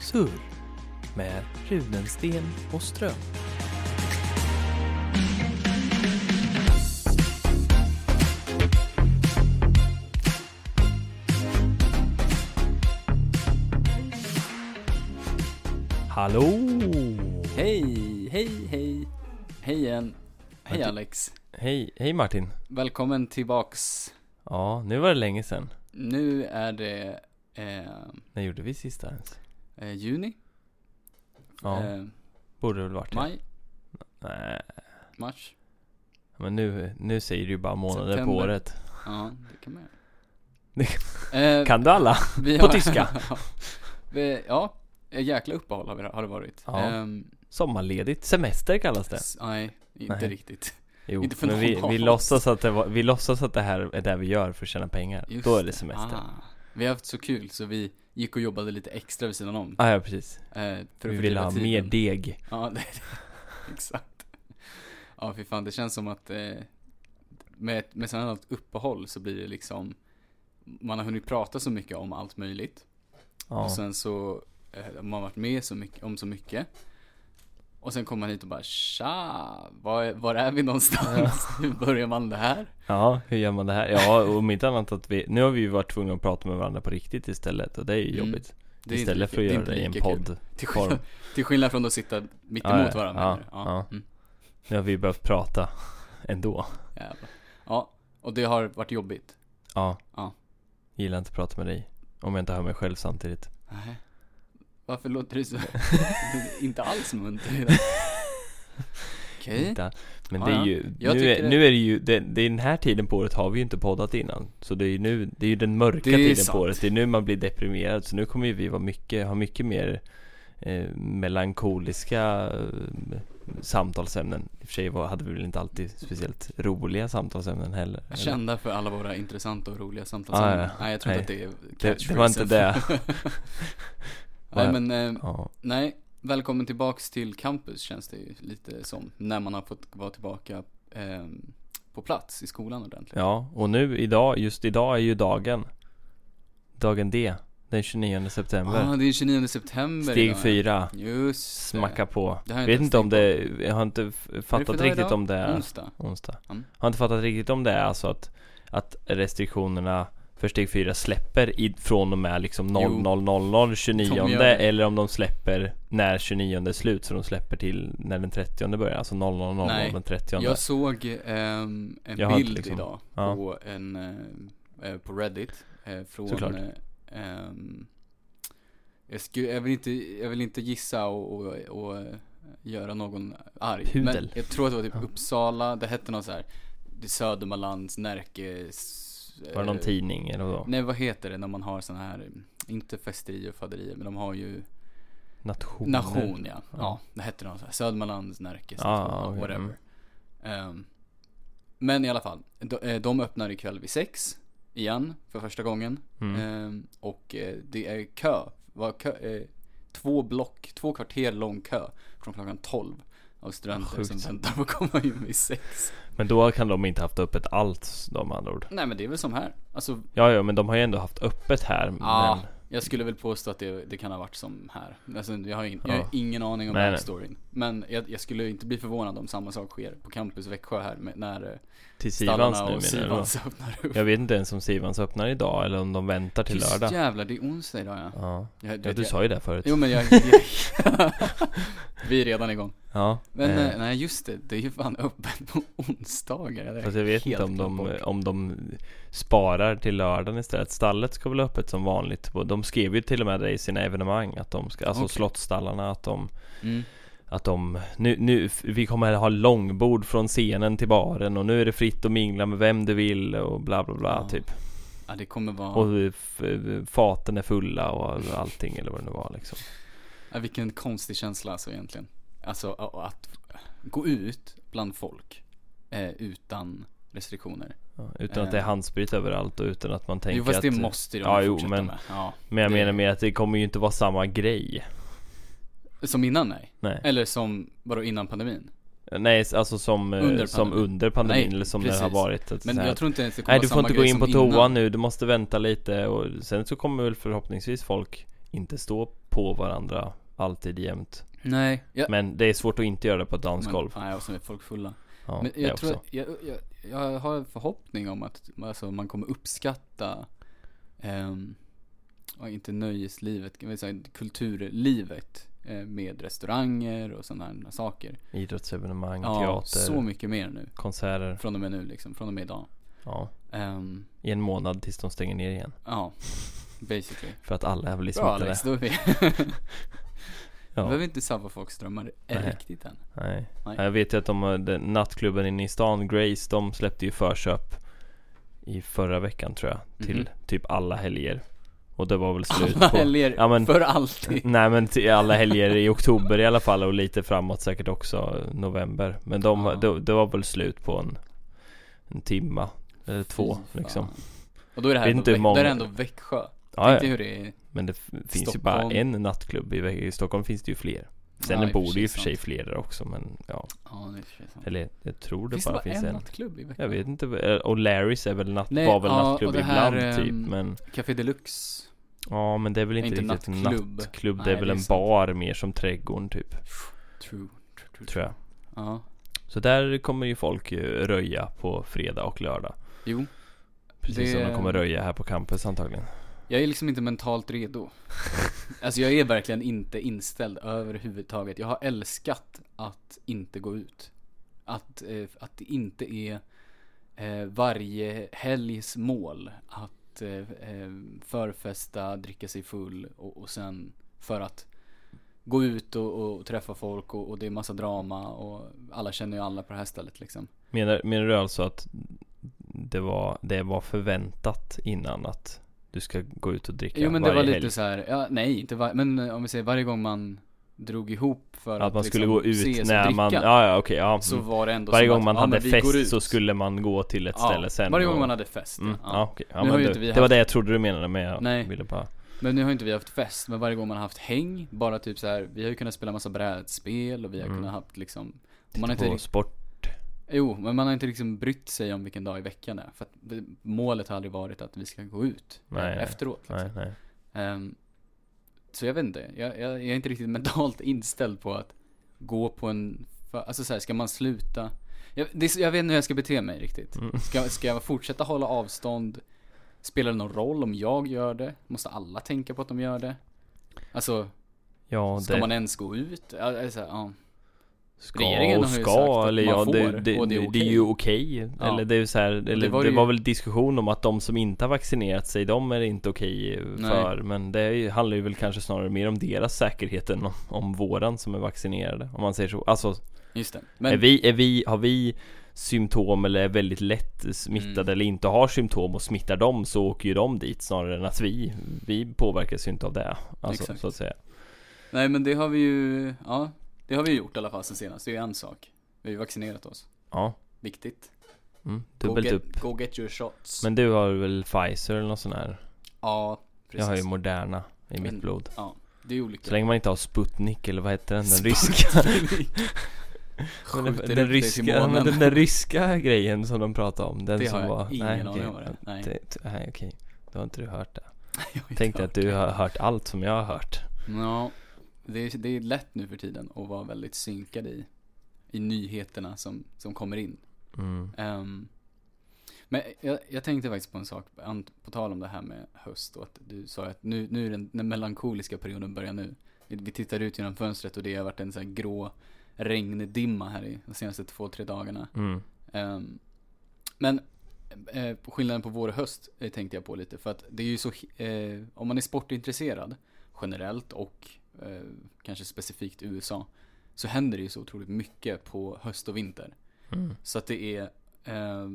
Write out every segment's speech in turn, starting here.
Surr med Rudensten och Ström. Hallå! Hej, hej, hej. Hej igen. Hej. Alex. Hej, hej Martin. Välkommen tillbaks. Ja, nu var det länge sedan. Nu är det eh, När gjorde vi sista ens? Eh, juni, Ja, eh, borde väl varit det. maj, Nej, mars. men nu, nu säger du ju bara månader på September. året. Ja, det kan man göra. Eh, Kan du alla? på tyska? vi, ja, jäkla uppehåll har, vi, har det varit. Ja. Ehm, Sommarledigt, semester kallas det. nej, inte Nej. riktigt. Jo, Inte för men vi, vi, låtsas att det var, vi låtsas att det här är det vi gör för att tjäna pengar. Just Då är det semester. Ah, vi har haft så kul så vi gick och jobbade lite extra vid sidan om. Ah, ja, precis. Eh, för att Vi ville ha mer deg. Ja, det. Exakt. Ja, fy fan, det känns som att eh, med, med sådana här uppehåll så blir det liksom man har hunnit prata så mycket om allt möjligt Ja. och sen så eh, har man varit med så mycket, om så mycket och sen kommer man hit och bara tja, var, är- var är vi någonstans? Hur börjar man det här? ja, hur gör man det här? Ja, och om inte annat att vi, nu har vi ju varit tvungna att prata med varandra på riktigt istället och det är ju Mm. jobbigt. Det Istället för att göra det i en podd. Till skillnad, till skillnad från att sitta mitt Ja, emot ja, varandra. ja, ja. Mm, Nu har vi behövt prata ändå. jävlar. ja, och det har varit jobbigt. Ja. Ja. Gillar inte att prata med dig. Om jag inte hör mig själv samtidigt. Nej. Varför låter du så, inte alls munter idag? Okej. Inte. Men Ja, det är ja. ju, Jag nu, är, det- nu är det ju, det, det är den här tiden på året har vi ju inte poddat innan. Så det är ju nu, det är ju den mörka Det tiden sant. på året. Det är nu man blir deprimerad. Så nu kommer ju vi vara mycket, ha mycket mer eh, melankoliska eh, samtalsämnen. I och för sig var, hade vi väl inte alltid speciellt roliga samtalsämnen heller. eller? Kända för alla våra intressanta och roliga Ah, samtalsämnen. ja. Nej, jag tror inte att det är Det- det var inte catchphrasen. Nej, Ja. men eh, Ja, nej. Välkommen tillbaks till campus känns det ju lite som. När man har fått vara tillbaka eh, på plats i skolan ordentligt. ja, och nu idag, just idag är ju dagen. Dagen D. Den 29 september. ah, det är 29 september Steg idag, ja. fyra. Just det. Smacka på. Jag Vet inte om det, jag har inte fattat riktigt idag? om det är Onsdag. onsdag. Mm. Har inte fattat riktigt om det är alltså att, att restriktionerna för steg 4 släpper i, från och med liksom Jo. 0000 29 De gör det. eller om de släpper när 29 är slut så de släpper till när den 30 börjar, alltså 0000 Nej, den 30 Jag såg ehm, en Jag bild liksom- idag ja. på en, eh, på Reddit eh, från Såklart. eh, ehm, jag, sku, jag, vill inte, jag vill inte gissa och, och, och göra någon arg Men Pudel. jag tror att det var typ. Uppsala, det hette något så här Södermanlands, Närkes Var det någon eh, tidning eller vadå? Nej vad heter det när man har såna här, eh, inte festerier och faderier men de har ju Nationer? Nation ja. ja. Ja. det hette något så här. Södermanlands, Närkes, Ah, nation, okej, whatever. mm. Ehm, men i alla fall, de, eh, de öppnar ikväll vid sex igen för första gången. Mm. Ehm, och eh, det är kö, var kö eh, två block, två kvarter lång kö från klockan 12 av studenter Sjukt. som väntar på att komma in vid sex. Men då kan de inte haft öppet allt de andra ord. Nej men det är väl som här. Alltså, Ja, ja, men de har ju ändå haft öppet här. ja, Men, jag skulle väl påstå att det, det kan ha varit som här. Alltså, jag, har ing, jag Ja. har ingen aning om Nej, nej. backstoryn. Men jag, jag skulle inte bli förvånad om samma sak sker på campus Växjö här med, när eh, till Sivans nu och menar du? Sivans öppnar upp. Jag vet inte ens om Sivans öppnar idag eller om de väntar till Just lördag. jävlar, det är onsdag idag ja. Ja, Jag, ja du jag, sa ju det förut. Jo men jag, jag Vi är redan igång. Ja, Men eh, eh, nej just det, det är ju fan öppet på onsdagar. Jag fast jag vet inte om de, om de sparar till lördagen istället. Stallet ska väl öppet som vanligt. De skrev ju till och med det i sina evenemang att de ska, alltså Okej. slottsstallarna att de mm. Att de, nu, nu, vi kommer ha långbord från scenen till baren och nu är det fritt att mingla med vem du vill och bla bla bla Ja. typ. Ja det kommer vara, Och faten är fulla och allting eller vad det nu var liksom. ja, vilken konstig känsla alltså egentligen. Alltså att gå ut bland folk eh, utan restriktioner. Ja, utan att det är Eh. handsprit överallt och utan att man tänker jo fast att det måste de Ja, jo, men- med. Ja. Men jag det- menar med att det kommer ju inte vara samma grej. Som innan nej. Nej. Eller som, vadå innan pandemin? Nej, alltså som Under under som pandemin. under pandemin Nej, eller som det har precis. varit. Att Men jag tror inte ens det kommer Nej du får inte gå in på som toa innan. nu, du måste vänta lite och sen så kommer väl förhoppningsvis folk inte stå på varandra alltid jämt. Nej, jag, Men det är svårt att inte göra det på ett dansgolv. Nej, och så är folk fulla. Ja, men jag tror, jag, jag, jag har en förhoppning om att alltså, man kommer uppskatta, ehm, ja, inte nöjeslivet, vi säga kulturlivet eh, med restauranger och sådana här saker. Idrottsevenemang, Ja, teater, så mycket mer nu. konserter. Från och med nu liksom, från och med idag. Ja, Ehm, i en månad tills de stänger ner igen. ja, basically. För att alla blir Bra smittade. Alex, då är vi. Ja. Behöver inte sabba folks drömmar Nej. riktigt än. Nej. Nej. Jag vet ju att de, den, nattklubben inne i stan, Grace, de släppte ju förköp i förra veckan tror jag. Till Mhm. typ alla helger. Och det var väl slut Alla på... helger, Ja, men- för alltid. Nej men alla helger i oktober i alla fall och lite framåt säkert också november. Men de, Ja. det, det var väl slut på en, en timma eller två liksom. Och då är det här Vet ändå, många- då är det ändå Växjö. Ja, ja. hur det är. Men det finns ju bara Stockholm. en nattklubb i, i Stockholm finns det ju fler. Sen Ja, bor det ju för sig fler där också men ja. Ja, det. Eller jag tror det Finns det bara bara finns en en. nattklubb i Växjö? Jag vet inte, och Larrys är väl natt, Nej, var väl ja, nattklubb och det här, ibland typ ehm, men Café Deluxe. Ja men det är väl inte, Inte riktigt en nattklubb. nattklubb, det Nej, är väl det är en sant. bar mer som trädgården typ True, true, true, Tror jag Ja. Så där kommer ju folk röja på fredag och lördag Jo, Precis som Det- de kommer röja här på campus antagligen jag är liksom inte mentalt redo. alltså jag är verkligen inte inställd överhuvudtaget. Jag har älskat att inte gå ut. Att, eh, att det inte är eh, varje helgs mål att eh, eh, förfesta, dricka sig full och, och sen för att gå ut och, och träffa folk och, och det är massa drama och alla känner ju alla på det här stället liksom. menar, menar du alltså att det var, det var förväntat innan att du ska gå ut och dricka Jo men det varje var lite helg? så här, ja nej inte var, men om vi säger varje gång man drog ihop för att, Att man skulle liksom gå ut när man, ja ja okej ja så mm. var det ändå Varje gång att, man ja, hade går fest så skulle man gå till ett Ja, ställe sen Varje gång och, man hade fest, mm, ja. ja, okej. ja, men inte vi det var haft- det jag trodde du menade med Nej. ville bara Men nu har inte vi haft fest, men varje gång man har haft häng, bara typ så här, vi har ju kunnat spela massa brädspel och vi har Mm. kunnat haft liksom titta man har inte på rikt- sport Jo, men man har inte liksom brytt sig om vilken dag i veckan det är. För att målet har aldrig varit att vi ska gå ut Nej, efteråt. Liksom. Nej nej Ehm, så jag vet inte, jag, jag, jag är inte riktigt mentalt inställd på att gå på en, alltså så här, ska man sluta? Jag, det, jag vet inte hur jag ska bete mig riktigt. Mm. Ska, ska jag fortsätta hålla avstånd? Spelar det någon roll om jag gör det? Måste alla tänka på att de gör det? Alltså, Ja ska det man ens gå ut? Alltså, ja. Ska Regeringen och har ju ska sagt eller ja det, det, det är det är ju okej Ja. Eller det är så här, eller det var var, ju- väl diskussion om att de som inte har vaccinerat sig De är det inte okej Nej. för Men det är handlar ju väl kanske snarare mer om deras säkerhet än om, om våran som är vaccinerade Om man säger så Alltså Just det. är Men, vi, är vi, har vi symptom eller är väldigt lätt smittade Mm. eller inte har symptom och smittar dem så åker ju de dit snarare än att vi Vi påverkas ju inte av det Alltså Exakt. så att säga nej men det har vi ju, ja. Det har vi gjort i alla fall sen senast. Det är ju en sak. Vi har ju vaccinerat oss. Ja, Viktigt. mm, Go dubbelt get, upp go get your shots. Men du har väl Pfizer eller något sånt här? ja, precis. Jag har ju Moderna i mitt Men- blod Ja, det är olika. Så länge man inte har Sputnik eller vad heter den? Den ryska den, den, ryska, men månen. den där ryska grejen som de pratade om Den Det som har jag var ingen nej, aning om det. Nej. Det- Nej okej Då har inte du hört det Jag Tänkte hört att du det. har hört allt som jag har hört Ja, det är, det är lätt nu för tiden att vara väldigt synkad i, i nyheterna som, som kommer in. mm. Ehm, men jag, jag tänkte faktiskt på en sak, på tal om det här med höst och att du sa att nu, nu är den, den melankoliska perioden börjar nu. Vi, vi tittar ut genom fönstret och det har varit en sån här grå regndimma här i de senaste två, tre dagarna. Mm. Ehm, men eh, skillnaden på vår och höst eh, tänkte jag på lite för att det är ju så, eh, om man är sportintresserad generellt och kanske specifikt USA så händer det ju så otroligt mycket på höst och vinter. Mm. Så att det är eh,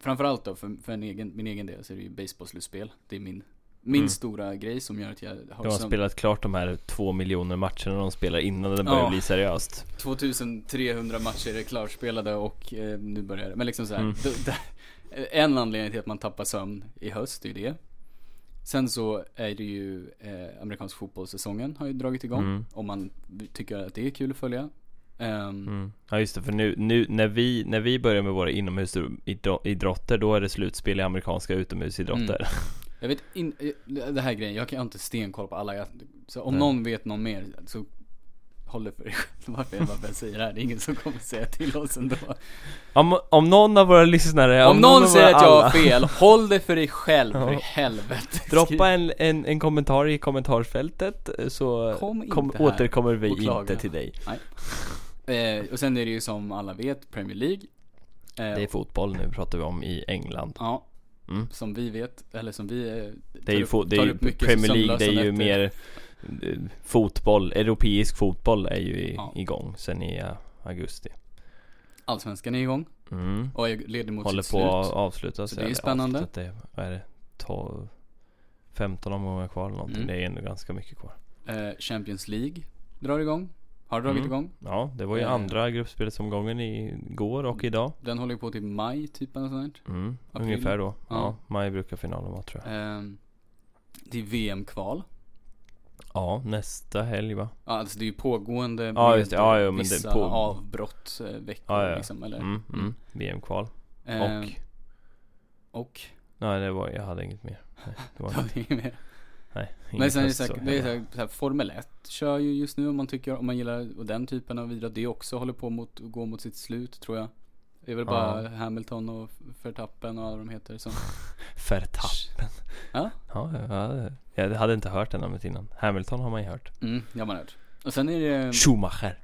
Framförallt då för, för en egen, min egen del så är det ju baseballslutspel. Det är min, min Mm. stora grej som gör att jag har De har spelat klart de här två miljoner matcherna de spelar innan det börjar Ja. bli seriöst 2300 matcher är klarspelade och eh, nu börjar det. Men liksom så här, Mm. d- d- en anledning till att man tappar sömn i höst, är ju det. Sen så är det ju eh, amerikansk fotbollssäsongen har ju dragit igång. Mm. Om man tycker att det är kul att följa. Ehm, Mm. Ja just det, för nu, nu när, vi, när vi börjar med våra inomhusidrotter Då är det slutspel i amerikanska utomhusidrotter Jag vet inte, det här grejen, jag kan inte stenkoll på alla. Jag, så om Nej. någon vet någon mer så håll det för dig själv. Varför jag, jag säger det här, det är ingen som kommer säga till oss ändå. Om, om någon av våra lyssnare, Om någon av säger att jag har fel, håll det för dig själv, för Ja. i helvete. Droppa en, en, en kommentar i kommentarsfältet eh, så Kom kom, återkommer vi inte till dig. Eh, och sen är det ju som alla vet Premier League. Eh, Det är fotboll nu pratar vi om i England. Ja, Mm. som vi vet, eller som vi eh, Det är ju, upp- det är ju Premier League, det är ju nätter. mer fotboll, europeisk fotboll är ju i, Ja. igång sen i eh, augusti. Allsvenskan är igång Mm. och är leder mot Håller sitt på att slut. avslutas. Så det är spännande. Det, vad är det? 12, 15 omgångar kvar eller någonting. Mm. Det är ändå ganska mycket kvar. Eh, Champions League drar igång. Har dragit Mm. igång. Ja, det var ju Eh. andra gruppspelsomgången igår och idag. Den håller ju på till maj, typ eller sånt. Mm, ungefär då. Ja. Ja. maj brukar finalen vara tror jag. Det är VM-kval. Ja, nästa helg va? Ja, alltså det är ju pågående Ja, just det. Ja, ja, men det vissa på- avbrott, eh, veckor Ja, ja. liksom, eller? Mm, mm. VM-kval. Ehm, Och? och? Nej, det var, jag hade inget mer. Nej, det var Ja, det är mer. nej, Men inget sen är det så, så det är så, här, så här, Formel 1 kör ju just nu om man tycker, om man gillar och den typen av idrott. Det också håller på mot, att gå mot sitt slut tror jag. Det är väl bara Ja. Hamilton och Verstappen och alla de heter som Verstappen. Ja. Ja, ja, jag hade inte hört det namnet innan. Hamilton har man ju hört. Mm, det har man hört. Och sen är det Schumacher.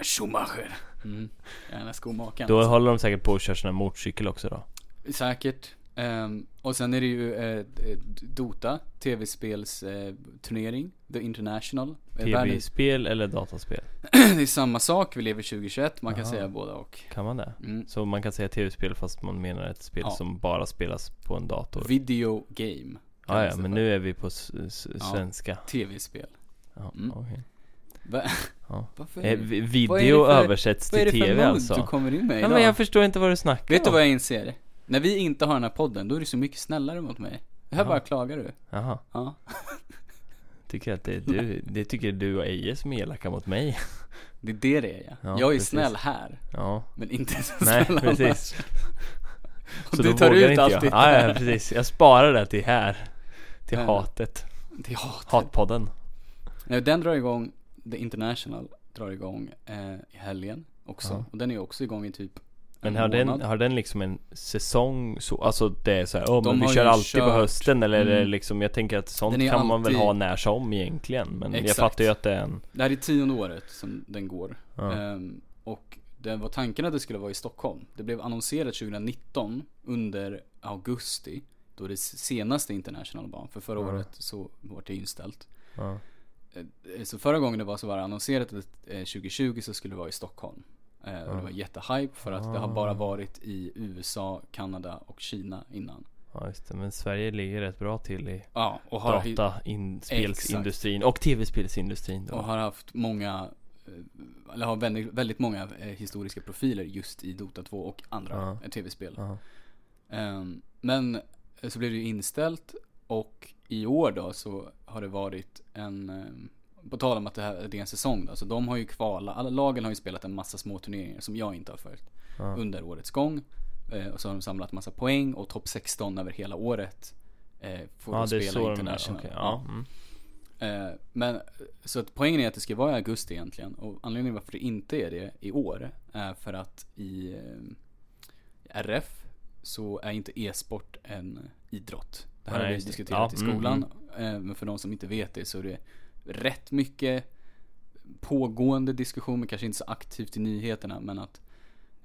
Schumacher. Mm. Gärna skomakaren. Då håller de säkert på att köra sån här motorcykel också då. Säkert. Ehm, och sen är det ju eh, Dota, tv-spelsturnering, eh, turnering, The International. Eh, Tv-spel eller dataspel? det är samma sak, vi lever 2021, man kan Jaha. säga båda och. Kan man det? Mm. Så man kan säga tv-spel fast man menar ett spel Ja. som bara spelas på en dator? Video game. Ja, kallas ja, men nu är vi på s- s- Ja. svenska. Tv-spel. Ja, Mm. okej. Va? Ja. Varför? Eh, vi- Vad är video det för- översätts vad är till det för tv alltså? du kommer in med Ja, idag? men jag förstår inte vad du snackar Vet du om. vad jag inser? När vi inte har den här podden, då är du så mycket snällare mot mig. Det här Jaha. bara klagar du. Jaha, Ja. tycker att det är du, det tycker du och Eje som är elaka mot mig. Det är det det är ja. Ja, jag är precis. snäll här, Ja, men inte så nej snäll precis. annars. Och Så du tar ut allt ditt Ja, ja, precis. Jag sparar det till här. Till Ja. hatet. Det är hat. Hatpodden. Nej, den drar igång, The International drar igång eh, i helgen också. Ja. Och den är också igång i typ Men en har den, har den liksom en säsong så, alltså det är så här, De men vi kör alltid på kört- hösten eller är det Mm. liksom, jag tänker att sånt kan man väl alltid- ha när som egentligen Men jag Exakt. fattar ju att det är en Det här är tionde året som den går. ja. Ehm, och det var tanken att det skulle vara i Stockholm. Det blev annonserat 2019 under augusti. Då det senaste International var. För förra Ja. året så var det inställt. ja. Eh, Så förra gången det var så var det annonserat att eh, 2020 så skulle det vara i Stockholm. Eh, Och det var jättehype för att det har Ah. bara varit i USA, Kanada och Kina innan. ja just det, men Sverige ligger rätt bra till i Ja, och har, dataspelsindustrin och tv-spelsindustrin och har haft många eh, eller har väldigt, väldigt många eh, historiska profiler just i Dota 2 och andra Ja. eh, tv-spel. Ja. Ehm, men så blev det ju inställt och i år då så har det varit en, ehm, på tal om att det här det är en säsong då, så de har ju kvalat, alla lagen har ju spelat en massa små turneringar som jag inte har följt Ja. under årets gång. Eh, och så har de samlat massa poäng och topp 16 över hela året eh, får Ja spela så de är, international. okej, ja. Mm. Eh, men så att poängen är att det ska vara i augusti egentligen och anledningen varför det inte är det i år är för att i eh, RF så är inte e-sport en idrott. Det här Nej, har vi diskuterat Ja, i mm, skolan. Eh, men för de som inte vet det så är det rätt mycket pågående diskussion, men kanske inte så aktivt i nyheterna, men att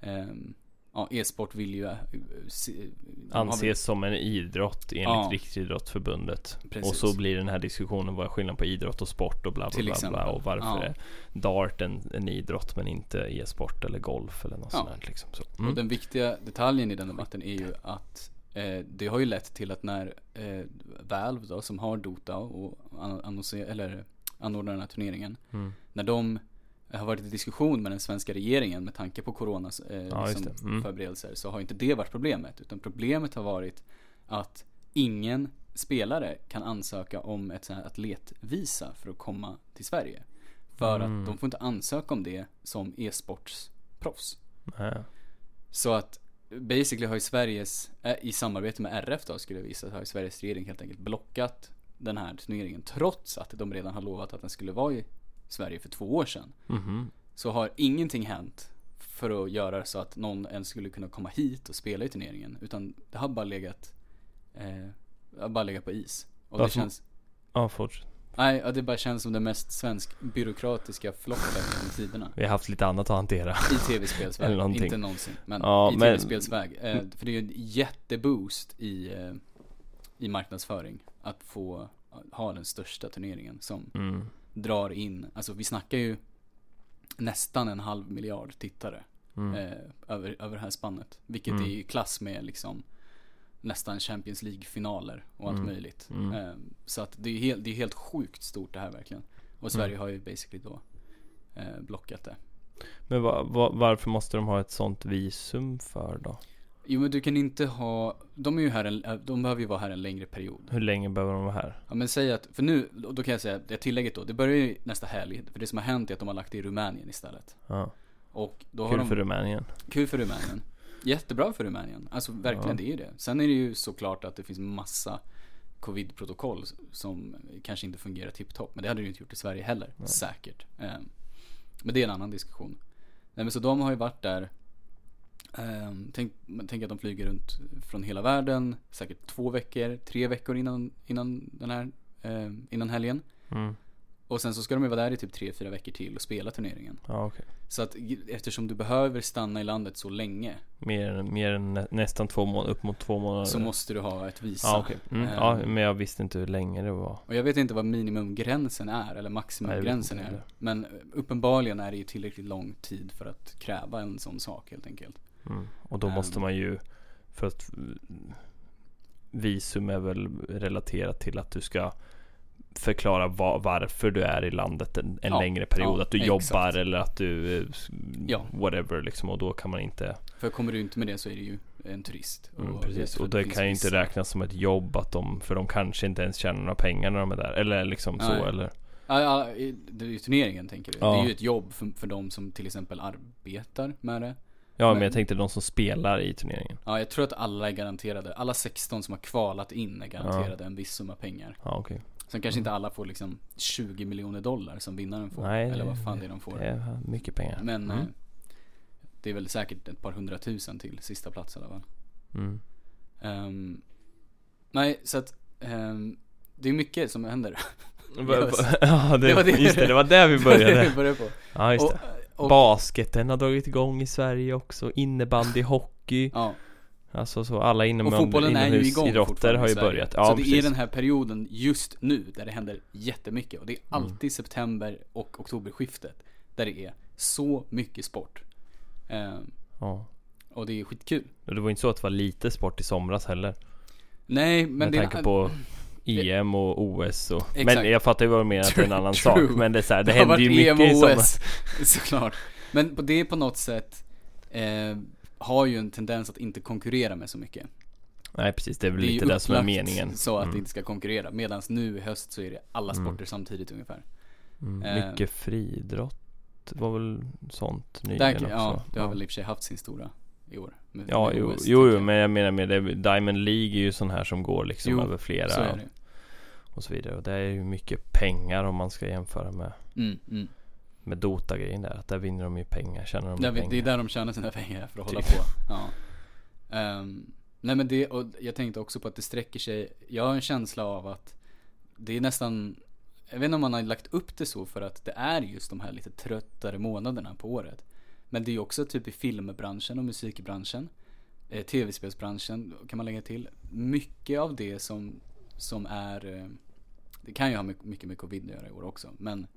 ehm, ja, e-sport vill ju eh, har väl- Anses som en idrott enligt Ja. Riksidrottsförbundet Precis. Och så blir den här diskussionen vad är skillnaden på idrott och sport och bla bla bla, bla och varför Ja. är dart en, en idrott men inte e-sport eller golf eller något Ja. sånt där liksom så. Och Mm. den viktiga detaljen i den debatten är ju att eh, det har ju lett till att när eh, Valve då, som har Dota och an- annonser, eller anordnar den här turneringen, Mm. när de har varit i diskussion med den svenska regeringen med tanke på coronas eh, Ja, liksom. Mm. förberedelser så har inte det varit problemet. Utan problemet har varit att ingen spelare kan ansöka om ett sånt här atletvisa för att komma till Sverige. För Mm. att de får inte ansöka om det som e-sportsproffs. Så att basically har ju Sveriges, eh, i samarbete med RF då skulle jag visa, har ju Sveriges regering helt enkelt blockat den här turneringen. Trots att de redan har lovat att den skulle vara i Sverige för två år sedan. Mhm. Så har ingenting hänt för att göra så att någon ens skulle kunna komma hit och spela i turneringen. Utan det har bara legat, eh, det bara legat på is. Och det Varför- känns, Ja, fortsätt. nej, det bara känns som den mest svensk byråkratiska floppen genom tiderna. Vi har haft lite annat att hantera. I tv-spelsväg, Eller inte någonsin. Men Ja, i men- tv-spelsväg. Eh, för det är ju en jätteboost i, eh, i marknadsföring. Att få ha den största turneringen som Mm. drar in, alltså vi snackar ju nästan en halv miljard tittare. Mm. Eh, över, över det här spannet. Vilket Mm. är i klass med liksom nästan Champions League-finaler och allt Mm. möjligt. Mm. Eh, så att det är, helt, det är helt sjukt stort det här verkligen. Och Sverige har ju basically då eh, blockat det. Men va, va, varför måste de ha ett sånt visum för då? Jo men du kan inte ha, de är ju här en, eh, de behöver ju vara här en längre period. Hur länge behöver de vara här? Ja men säg att, för nu, då kan jag säga, det tillägget då, det börjar ju nästa helg. För det som har hänt är att de har lagt det i Rumänien istället. Ja. Och då har Kul de, för Rumänien. kul för Rumänien. Jättebra för Rumänien. Alltså verkligen, Ja. det är ju det. Sen är det ju såklart att det finns massa covid-protokoll som kanske inte fungerar tipptopp. Men det hade det ju inte gjort i Sverige heller, säkert. Eh, Men det är en annan diskussion. Nej men så de har ju varit där Tänk, tänk att de flyger runt från hela världen, säkert två veckor, tre veckor innan, innan den här, eh, innan helgen. Mm. Och sen så ska de ju vara där i typ tre, fyra veckor till och spela turneringen. Ja, okej. Så att eftersom du behöver stanna i landet så länge Mer, mer än nä, nästan två månader, upp mot två månader. så måste du ha ett visa. Ja, okej. Mm. Eh, Ja, men jag visste inte hur länge det var. Och jag vet inte vad minimumgränsen är, eller maximumgränsen är. Men uppenbarligen är det ju tillräckligt lång tid för att kräva en sån sak helt enkelt. Mm. Och då måste man ju, för att mm, visum är väl relaterat till att du ska förklara va- varför du är i landet en, en Ja, längre period. ja, att du exakt. jobbar eller att du, eh, Ja. whatever liksom. Och då kan man inte, För kommer du inte med det så är det ju en turist. mm, och precis. för Och det kan ju inte räknas som ett jobb att de, för de kanske inte ens tjänar några pengar när de är där. Eller liksom så Nej. eller. Ja, det är ju turneringen tänker du. Det är ju ett jobb för, för de som till exempel arbetar med det. Ja men, Men- jag tänkte de som spelar i turneringen. Ja, jag tror att alla är garanterade. Alla 16 som har kvalat in är garanterade en viss summa pengar. Ja okej. Sen kanske inte alla får liksom 20 miljoner dollar som vinnaren får. Nej, eller det- vad fan det är de får. Det är mycket pengar. Men Mm. eh, det är väl säkert ett par hundratusen till sista plats i alla fall. Mm. Ehm, nej, så att ehm, det är mycket som händer. Ja det, Det var det- just det, det var där vi började. Vi börjar på. Ja just det. och, Basketen har dragit igång i Sverige också. Innebandy, hockey. ja, Alltså så alla inom, och fotbollen är ju igång fortfarande har ju börjat. så Ja, det är precis. den här perioden just nu där det händer jättemycket. Och det är Mm. alltid september och oktoberskiftet. Där det är så mycket sport. Ehm, Ja. och det är skitkul. Och det var inte så att det var lite sport i somras heller. Nej, men med det tanke på EM och OS och... Exakt. Men jag fattar ju vad du menar att det är en annan True. sak. Men det är så här, det, har händer ju varit mycket EM och. OS, såklart. Men det på något sätt eh, har ju en tendens att inte konkurrera med så mycket. Nej precis, det är väl det är lite det som är meningen. så att Mm. det inte ska konkurrera. Medan nu i höst så är det alla Mm. sporter samtidigt ungefär. Mm. eh, Mycket friidrott var väl sånt nyligen Där, också. ja, det har väl i och för sig haft sin stora i år. Med, Ja, med jo, OS, jo, jo, men jag menar med det, Diamond League är ju sån här som går liksom Jo, över flera Så är det. och så vidare. Och det är ju mycket pengar om man ska jämföra med, Mm, mm. med Dota-grejen där. Att där vinner de ju pengar, tjänar de Där pengar. det är där de tjänar sina pengar för att hålla Typ. på. Ja. Ehm, nej men det, och jag tänkte också på att det sträcker sig, jag har en känsla av att det är nästan, jag vet inte om man har lagt upp det så för att det är just de här lite tröttare månaderna på året. Men det är ju också typ i filmbranschen och musikbranschen, eh, tv-spelsbranschen kan man lägga till. Mycket av det som, som är, eh, det kan ju ha mycket, mycket med covid att göra i år också, men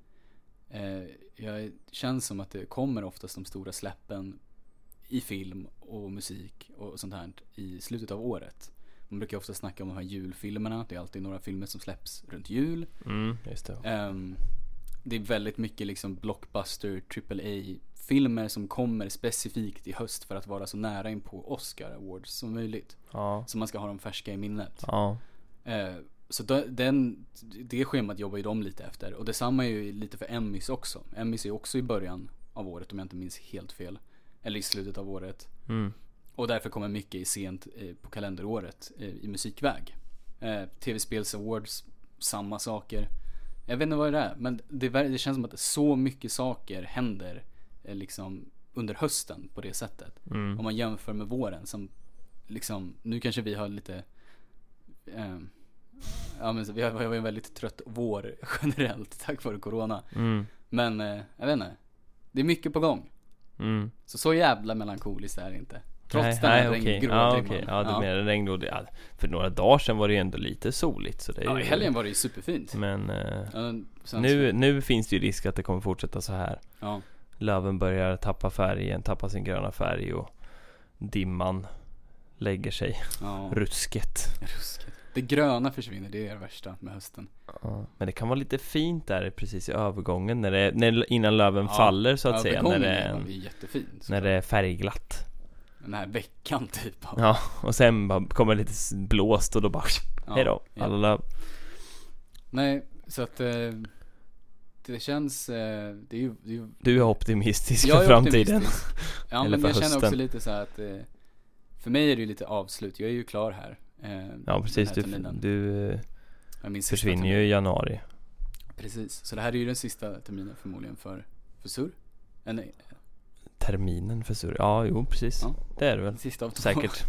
eh, jag känns som att det kommer oftast de stora släppen i film och musik och sånt här i slutet av året. Man brukar ofta snacka om de här julfilmerna. Det är alltid några filmer som släpps runt jul. Mm, just det. Ehm, det är väldigt mycket liksom blockbuster, AAA filmer som kommer specifikt i höst för att vara så nära in på Oscar Awards som möjligt. Ja. Så man ska ha dem färska i minnet. Ja. Eh, så den, det schemat jobbar ju de lite efter. Och detsamma är ju lite för Emmys också. Emmys är ju också i början av året om jag inte minns helt fel. Eller i slutet av året. Mm. Och därför kommer mycket i sent eh, på kalenderåret eh, i musikväg. Eh, Tv-spels awards, samma saker. Jag vet inte vad det är, men det, det känns som att så mycket saker händer eh, liksom under hösten på det sättet. Mm. Om man jämför med våren som liksom, nu kanske vi har lite eh, Ja men vi har, vi har en väldigt trött vår generellt tack vare corona. Mm. Men eh, jag vet inte. Det är mycket på gång. Mm. Så så jävla melankoliskt är det inte. Trots nej, den här nej, okej. regngrå Ja, dimman. okej. Ja, menar regn och det, ja, För några dagar sedan var det ju ändå lite soligt så det är Ja, i helgen var det ju superfint. Men eh, Ja, nu, nu finns det ju risk att det kommer fortsätta så här ja, Löven börjar tappa färgen, tappa sin gröna färg och dimman lägger sig. ja, Rusket. ruskigt. Det gröna försvinner, det är det värsta med hösten. Ja, Men det kan vara lite fint där precis i övergången när det, när, innan löven Ja, faller så att säga. När det, är, jättefin. så när det är färgglatt. Den här veckan typ. Ja, och sen bara kommer lite blåst och då bara Ja, hejdå, ja. alla löv. Nej, så att eh, det känns, eh, det är ju, det är ju Du är optimistisk Jag för är framtiden. optimistisk. Ja men jag känner också hösten. lite så att eh, För mig är det ju lite avslut, jag är ju klar här Ja precis, du, du försvinner ju i januari. Precis, så det här är ju den sista terminen förmodligen för, för SUR Terminen för sur. Ja, jo precis. Ja. Det är det väl. sista av två. Säkert.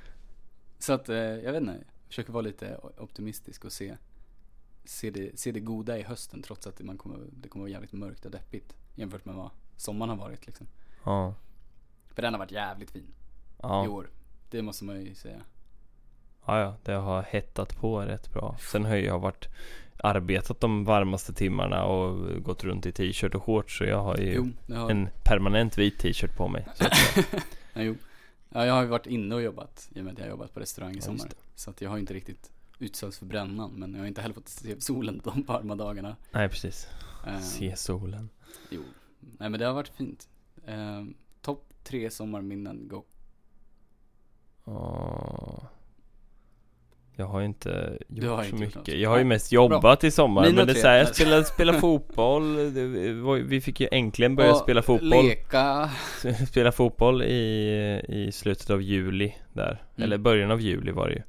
Så att, eh, jag vet inte, jag försöker vara lite optimistisk och se Se det, se det goda i hösten trots att man kommer, det kommer vara jävligt mörkt och deppigt Jämfört med vad sommaren har varit liksom Ja. För den har varit jävligt fin i Ja. år Det måste man ju säga ja, ja, det har hettat på rätt bra. Sen har jag varit arbetat de varmaste timmarna och gått runt i t-shirt och shorts så jag har ju Jo, det har, en permanent vit t-shirt på mig. Så Ja, jo. Ja, jag har ju varit inne och jobbat i och med att jag har jobbat på restaurang i Ja, sommar. Så att jag har inte riktigt utsatts för brännan, men jag har inte heller fått se solen de varma dagarna. nej precis. Eh, Se solen. Jo. Nej men det har varit fint. Eh, Topp tre sommarminnen, go. Ja. Jag har ju inte gjort har så inte gjort mycket. något. Jag har ju mest jobbat i sommar. Mina men det är så här, jag spelar, spelar fotboll. Var, vi fick ju äntligen börja Och spela fotboll. Leka. spela fotboll i, i slutet av juli där. Mm. Eller början av juli var det ju.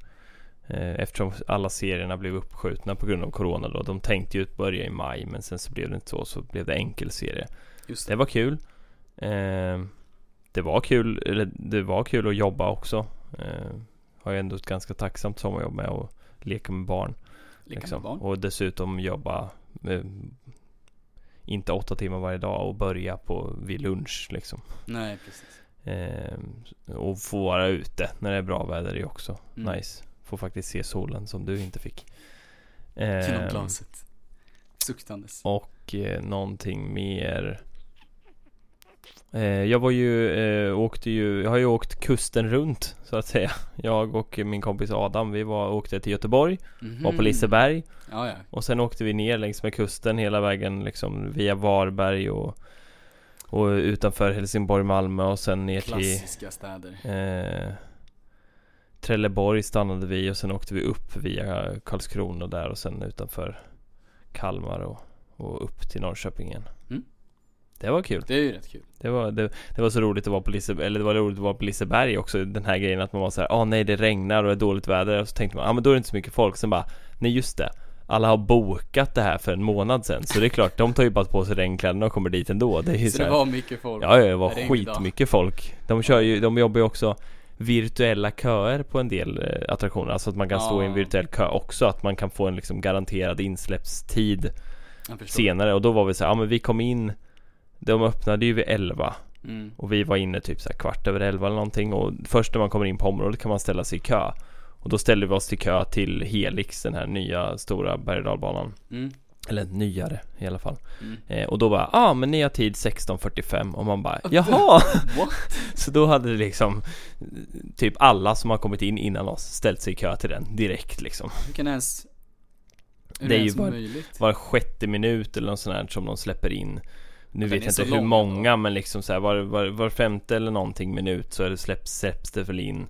Eh, Eftersom alla serierna blev uppskjutna på grund av Corona då. De tänkte ju börja i maj men sen så blev det inte så. Så blev det enkel serie. Just Det det. var kul. Eh, det var kul, eller det var kul att jobba också. Har ju ändå ett ganska tacksamt sommarjobb med att leka med barn. Leka liksom. med barn. Och dessutom jobba eh, inte åtta timmar varje dag och börja på vid lunch liksom. Nej, precis. Eh, och få vara ute när det är bra väder är också Mm. nice. Få faktiskt se solen som du inte fick. Genom Eh, glaset. Suktandes. och eh, någonting mer. Eh, jag var ju, eh, åkte ju, jag har ju åkt kusten runt så att säga. Jag och min kompis Adam, vi var, åkte till Göteborg, var på. Liseberg. Ja, ja. Och sen åkte vi ner längs med kusten hela vägen liksom via Varberg och, och utanför Helsingborg, Malmö och sen ner till Klassiska städer. eh, Trelleborg stannade vi och sen åkte vi upp via Karlskrona där och sen utanför Kalmar och, och upp till Norrköping igen. Det var kul. Det är ju rätt kul. Det var, det, det var så roligt att vara på Liseberg, eller det var roligt att vara på Liseberg också, den här grejen att man var så här, ah nej det regnar och det är dåligt väder. Och så tänkte man, ja ah, men då är det inte så mycket folk, sen bara, nej just det. Alla har bokat det här för en månad sedan Så det är klart, de tar ju bara på sig regnkläderna och kommer dit ändå. Det är ju Så så det här, var mycket folk. Ja, ja, det var skitmycket folk. De kör ju, de jobbar ju också virtuella köer på en del eh, attraktioner. Alltså att man kan stå i en Ja. virtuell kö också Att man kan få en liksom garanterad insläppstid senare. Och då var vi så här, ja men vi kom in De öppnade ju vid 11 Mm. och vi var inne typ så kvart över elva eller någonting och först när man kommer in på området kan man ställa sig i kö Och då ställde vi oss till kö till Helix, den här nya stora berg och Mm. Eller nyare i alla fall Mm. eh, Och då bara, ja ah, men ni har tid 16.45 och man bara, jaha! Så då hade det liksom Typ alla som har kommit in innan oss ställt sig i kö till den direkt liksom Hur kan ens... Hur Det är ens ju möjligt? Var sjätte minut eller något sånt här som de släpper in Nu Den vet jag så inte hur många ändå. men liksom så här, var, var, var femte eller någonting minut så är det släpps, släpps det väl in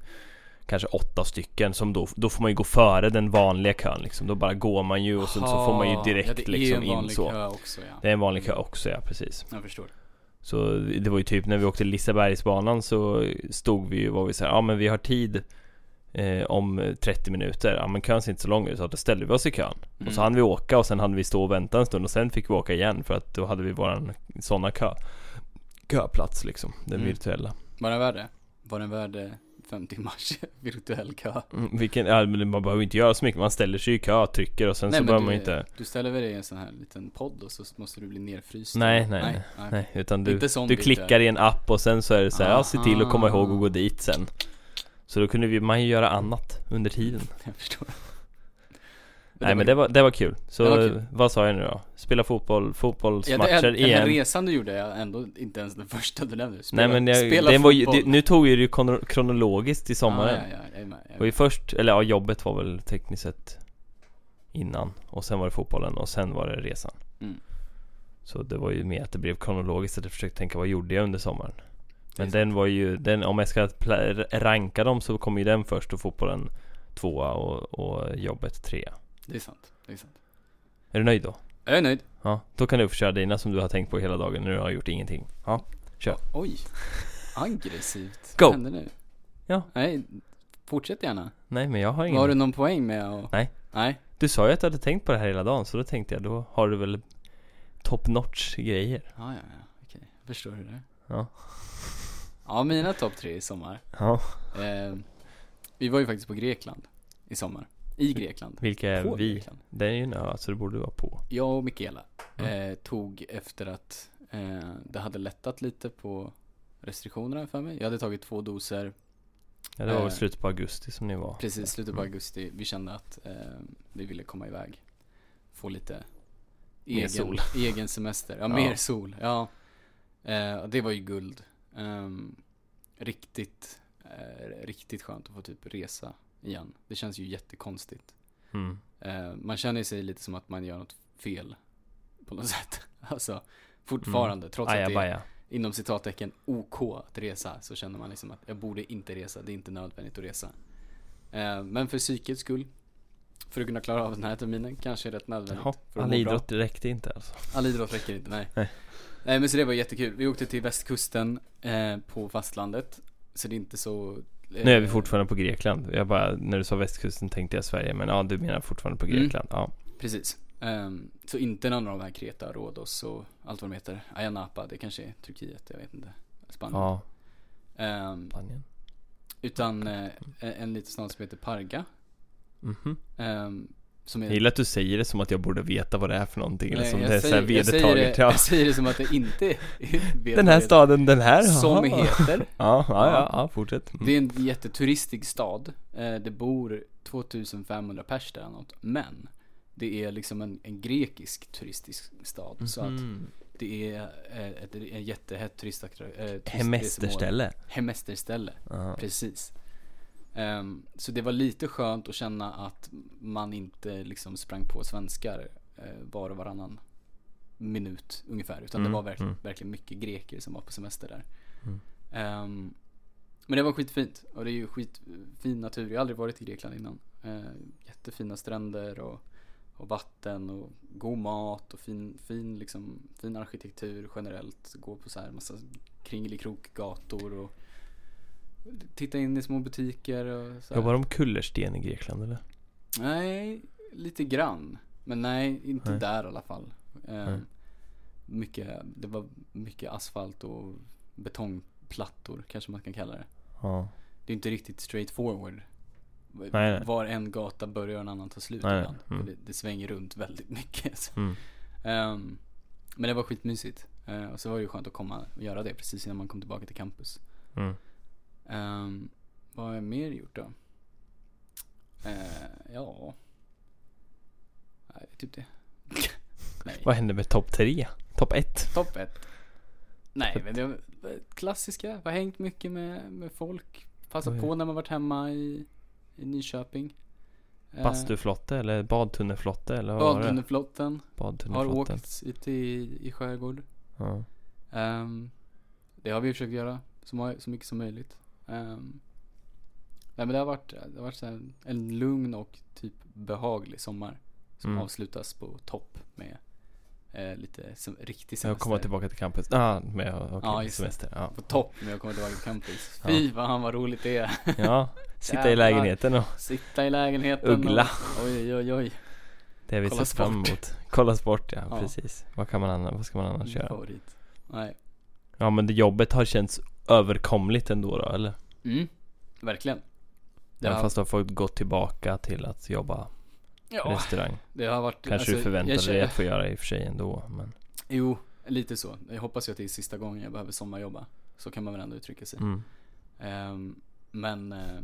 Kanske åtta stycken som då, då får man ju gå före den vanliga kön liksom Då bara går man ju och sen så får man ju direkt ja, det är liksom en in vanlig så kö också ja. Det är en vanlig kö också ja, precis Jag förstår. Så det var ju typ när vi åkte Lisebergsbanan så stod vi ju, var vi så här, ja men vi har tid eh, om 30 minuter. Ja men kön ser inte så lång ut så då ställde vi oss i kön. Och så Mm. hann vi åka och sen hade vi stå och vänta en stund och sen fick vi åka igen för att då hade vi våran sådana kö köplats liksom, den Mm. virtuella. Var den värd det? Var den värd eh, fem timmars virtuell kö? Mm, Vilken, ja, man behöver inte göra så mycket, man ställer sig i kö, trycker och sen så behöver man inte du ställer väl dig i en sån här liten podd och så måste du bli nerfryst? Nej, nej, nej. Nej, utan du, du klickar i en app och sen så är det så här, ja, se till att komma ihåg Aha. att gå dit sen Så då kunde vi, man ju göra annat under tiden Jag förstår. Nej men det var, det var kul, så var kul. vad sa jag nu då? Spela fotboll, Ja, fotbollsmatcher, den här EM resan du gjorde är ändå inte ens den första du nämnde. Nej Spela- men jag, spela den var ju, det, nu tog vi det ju krono- kronologiskt i sommaren Ja, ja, ja, jag är med, jag är Och ju med. först, eller ja jobbet var väl tekniskt sett innan Och sen var det fotbollen och sen var det resan Mm. Så det var ju mer att det blev kronologiskt att jag försökte tänka vad gjorde jag under sommaren Men den var ju, den, om jag ska ranka dem så kommer ju den först och fotbollen tvåa och, och jobbet trea Det är sant, det är sant. Är du nöjd då? Jag är nöjd. Ja, då kan du få köra dina som du har tänkt på hela dagen när du har gjort ingenting Ja, Kör. Oj. Aggressivt. Go. Vad händer nu? Ja. Nej, fortsätt gärna. nej men jag har ingen Har du någon poäng med att... Nej. Nej. Du sa ju att du hade tänkt på det här hela dagen så då tänkte jag då har du väl top notch grejer Ja, ja, ja. Okej. Jag förstår hur det är. Ja. Ja, mina topp tre i sommar. Ja, Eh, vi var ju faktiskt på Grekland i sommar. I Grekland. vilka är På vi? Grekland. Det är ju en ö så det borde vara på Jag och Mikaela Mm. eh, tog efter att eh, det hade lättat lite på restriktionerna för mig. Jag hade tagit två doser Ja det var väl Eh. slutet på augusti som ni var precis slutet på Mm. augusti. Vi kände att eh, vi ville komma iväg. Få lite egen, sol. egen semester. Ja, Ja. mer sol. Ja. Eh, det var ju guld. Ehm, riktigt, eh, riktigt skönt att få typ resa igen. Det känns ju jättekonstigt. mm. Eh, man känner sig lite som att man gör något fel på något sätt. Alltså fortfarande, trots att det är inom citattecken OK att resa så känner man liksom att jag borde inte resa, det är inte nödvändigt att resa. Eh, men för psykets skull, för att kunna klara av den här terminen, kanske är rätt nödvändigt. Jaha, för att all bra. idrott räckte inte alltså All idrott räcker inte, nej. Nej. Nej men så det var jättekul. Vi åkte till västkusten eh, på fastlandet. Så det är inte så... eh, Nu är vi fortfarande på Grekland Jag bara, när du sa västkusten tänkte jag Sverige Men ja, du menar fortfarande på Mm. Grekland Ja, Precis. Ehm, så inte någon av de här Kreta, Rhodos och allt vad de heter. Ayia Napa, det kanske är Turkiet, jag vet inte. Spanien. ja, Ehm, Spanien utan eh, en liten stad som heter Parga. Mhm ehm, som är Jag gillar att du säger det som att jag borde veta vad det är för någonting Eller Nej, som jag det är såhär säger- jag säger det- ja. Jag säger det som att det inte är vet Den här är. staden, den här Som jaha. heter Ja, ja, ja, ja fortsätt mm. Det är en jätteturistig stad eh, Det bor 2500 pers där eller något Men Det är liksom en, en grekisk turistisk stad Så att Mhm. det är eh, ett, en jättehett turistaktra- eh, turistresmål. Hemesterställe Hemesterställe, Ja. precis Så det var lite skönt att känna att man inte liksom sprang på svenskar eh, var och varannan minut ungefär Utan Mm, det var verk- mm. verkligen mycket greker som var på semester där Mm. Ehm, Men det var skitfint och det är ju skitfin natur Jag har aldrig varit i Grekland innan uh, Jättefina stränder och, och vatten och god mat och fin, fin, liksom, fin arkitektur generellt Gå på så här massa kringelikrokgator och Titta in i små butiker och så här. Jobbar de kullersten i Grekland eller? Nej, lite grann. Men nej, inte Nej. där i alla fall. Eh, Nej. mycket, det var mycket asfalt och betongplattor kanske man kan kalla det. Ja Det är inte riktigt straight forward. nej. Var en gata börjar och en annan tar slut Nej, nej. ibland. Mm. Det, det svänger runt väldigt mycket. mm. Ehm, men det var skitmysigt. Eh, och så var det ju skönt att komma och göra det precis innan man kom tillbaka till campus. Mm. Ehm, vad har jag mer gjort då? Eh, ja. Nej, typ det. Nej. Vad hände med topp tre? Topp ett? Topp ett. Nej, men det klassiska. Har hängt mycket med, med folk. Passat Oj. på när man varit hemma i, i Nyköping. Eh, Bastuflotte eller badtunnelflotte eller vad var det? Badtunnelflotten. Har åkt ute i, i skärgård. ja. Ehm, det har vi försökt göra så, så mycket som möjligt. Ehm, nej men det har varit, det har varit här en lugn och typ behaglig sommar. Som Mm. avslutas på topp med eh, lite sem- riktig semester. Jag kommer tillbaka till campus. Ah, med, okej, Ja, just semester. Ja. På topp när jag kommer tillbaka till campus. Ja. Fy fan vad roligt det är. ja, sitta i lägenheten och Sitta i lägenheten Uggla. och, oj oj oj. det vi Kolla sett fram emot. Kolla sport, ja, Ja. precis. Vad kan man annars, vad ska man annars göra? favorit. Nej. Ja men det jobbet har känts överkomligt ändå då, eller? Mm, verkligen. Det Även har, fast du har fått gå tillbaka till att jobba ja, restaurang. det har varit Kanske alltså, du förväntade jag dig att få göra i och för sig ändå, men Jo, lite så. Jag hoppas ju att det är sista gången jag behöver sommarjobba. Så kan man väl ändå uttrycka sig. mm. Ehm, men eh,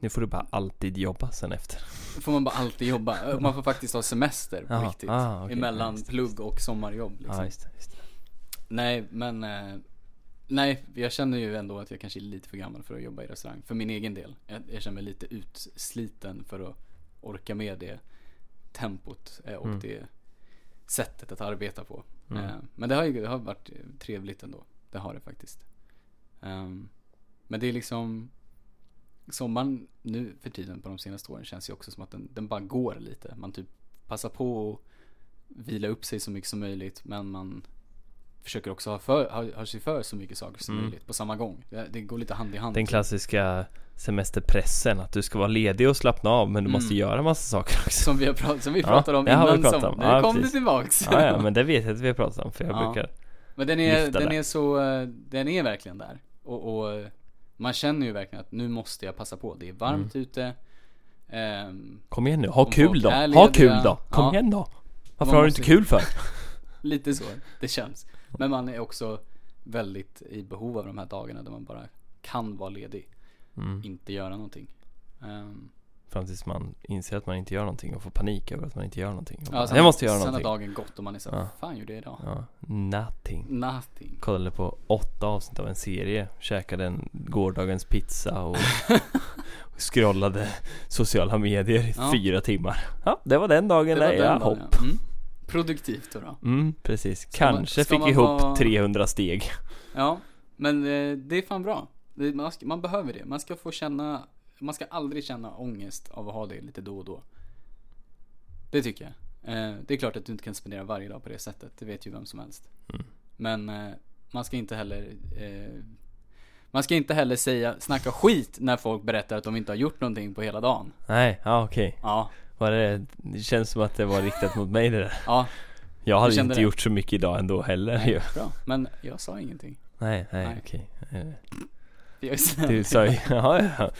Nu får du bara alltid jobba sen efter. får man bara alltid jobba. Man får faktiskt ha semester på riktigt. ah, okej, emellan det. plugg och sommarjobb Ja, liksom. just det, just det. Nej, men eh, Nej, jag känner ju ändå att jag kanske är lite för gammal för att jobba i restaurang. För min egen del. Jag, jag känner mig lite utsliten för att orka med det tempot eh, och Mm. det sättet att arbeta på. Mm. Eh, men det har ju det har varit trevligt ändå. Det har det faktiskt. Ehm, men det är liksom Sommaren nu för tiden på de senaste åren känns ju också som att den, den bara går lite. Man typ passar på att vila upp sig så mycket som möjligt men man försöker också ha, för, ha, ha sig för så mycket saker som Mm. möjligt på samma gång. Det, det går lite hand i hand. Den klassiska semesterpressen, att du ska vara ledig och slappna av men du Mm. måste göra massa saker också. Som vi, har prat, som vi Ja, pratade om det har vi innan pratat som, om. Nu Ja, kom precis. du tillbaks. Ja, ja, men det vet jag att vi har pratat om för jag Ja. brukar Men den är, den det. är så, eh, den är verkligen där. Och, och man känner ju verkligen att nu måste jag passa på. Det är varmt Mm. ute. Ehm, Kom igen nu, ha kul då! Ha kul då! Kom ja. igen då! Varför Man har du inte kul för? lite så, det känns. Men man är också väldigt i behov av de här dagarna där man bara kan vara ledig. Mm. Inte göra någonting. Ehm, Fram tills man inser att man inte gör någonting och får panik över att man inte gör någonting. Och ja, bara, sen, jag måste göra sen har någonting. dagen gått och man är så, Ja. fan gjorde jag idag? Ja, nothing. Nothing. Kollade på åtta avsnitt av en serie, käkade en gårdagens pizza och, scrollade sociala medier i Ja. fyra timmar. Ja, det var den dagen Det var den jag dagen, hopp. ja. Mm. Produktivt då, då. Mm, precis. Ska man- Kanske ska fick man ihop vara- 300 steg. Ja, men eh, det är fan bra. Man, ska, man behöver det. Man ska få känna, man ska aldrig känna ångest av att ha det lite då och då. Det tycker jag. Eh, det är klart att du inte kan spendera varje dag på det sättet. Det vet ju vem som helst. Mm. Men eh, man ska inte heller Man ska inte heller säga, snacka skit när folk berättar att de inte har gjort någonting på hela dagen. Nej, ja okej. Ja, Var det, det känns som att det var riktat mot mig det där. ja, Jag hade inte det? gjort så mycket idag ändå heller ju. nej, bra. Men jag sa ingenting. Nej, nej, Nej. okej. Eh, Jag, Du sa ju, ja, ja.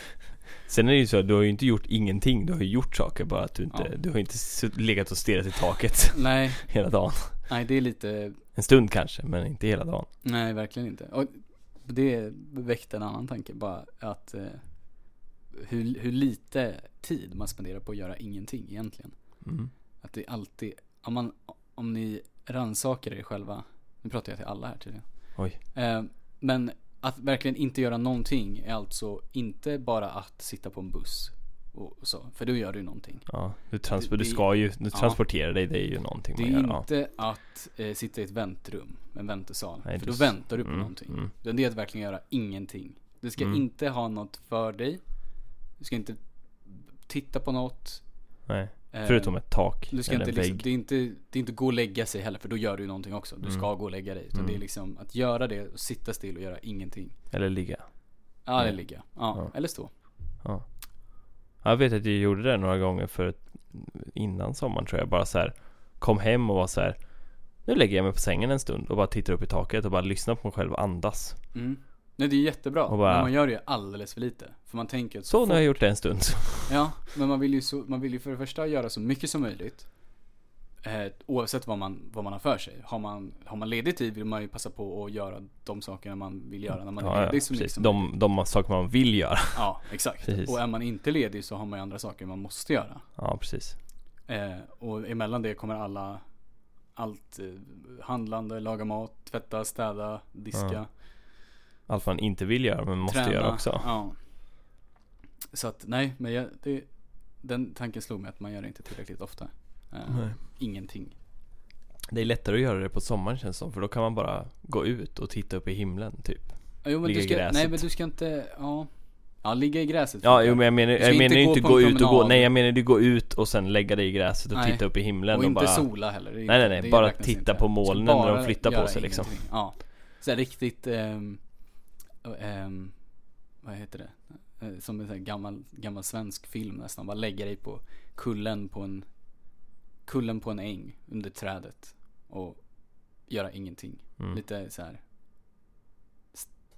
Sen är det ju så, du har ju inte gjort ingenting. Du har ju gjort saker bara att du inte, Ja. du har inte legat och stirrat i taket nej, hela dagen. nej det är lite En stund kanske, men inte hela dagen. Nej, verkligen inte. Och det väckte en annan tanke bara att eh, hur, hur lite tid man spenderar på att göra ingenting egentligen. Mm. Att det alltid, om man, om ni rannsakar er själva, nu pratar jag till alla här tydligen. Oj. Eh, men att verkligen inte göra någonting är alltså inte bara att sitta på en buss och så, för då gör du någonting. Ja, du, transpor- Det- du det- ska ju, du ja. transporterar dig, det är ju någonting Det man är gör. Ja. inte att eh, sitta i ett väntrum, en väntesal. Nej, för då väntar du på mm, någonting. mm. Det är att verkligen göra ingenting. Du ska Mm. inte ha något för dig. Du ska inte titta på något. Nej, Eh, förutom ett tak du ska eller inte en liksom, vägg. det, är inte, det är inte gå och lägga sig heller för då gör du ju någonting också. Du Mm. ska gå och lägga dig. Utan Mm. det är liksom att göra det och sitta still och göra ingenting. Eller ligga. Ja, eller Mm. ligga. Ja, Ja. eller stå. Ja. Jag vet att jag gjorde det några gånger för innan sommaren tror jag. Bara så här kom hem och var så här. Nu lägger jag mig på sängen en stund och bara tittar upp i taket och bara lyssnar på mig själv och andas. Mm. Nej, det är jättebra. Bara- Men man gör det ju alldeles för lite. För man tänker att Så nu fort- har jag gjort det en stund. Ja, men man vill ju, så, man vill ju för det första göra så mycket som möjligt. Eh, oavsett vad man, vad man har för sig. Har man, har man ledig tid vill man ju passa på att göra de sakerna man vill göra när man är Ja, ja, ledig så precis. som möjligt. De, de saker man vill göra. Ja, exakt. Precis. Och är man inte ledig så har man ju andra saker man måste göra. Ja, precis. Eh, och emellan det kommer alla allt eh, handlande, laga mat, tvätta, städa, diska, Ja. Allt man inte vill göra men måste träna. göra också. Ja. Så att nej, men jag, det, den tanken slog mig att man gör det inte tillräckligt ofta. Nej. ingenting. Det är lättare att göra det på sommaren känns det som. För då kan man bara gå ut och titta upp i himlen typ. Jo men Ligga du i ska, gräset. nej men du ska inte, ja. Ja, ligga i gräset Ja, jo men jag menar, jag menar gå inte en gå ut och gå, nej jag menar du gå ut och sen lägga dig i gräset och Nej. titta upp i himlen Och och, inte bara sola heller. Nej, nej, nej, bara titta inte. på molnen när de flyttar på sig, liksom. ingenting. Ja. Så riktigt, ehm, ehm, vad heter det? Eh, Som en gammal, gammal svensk film nästan. Bara lägga dig på kullen på en, kullen på en äng under trädet. Och göra ingenting. mm, Lite så här.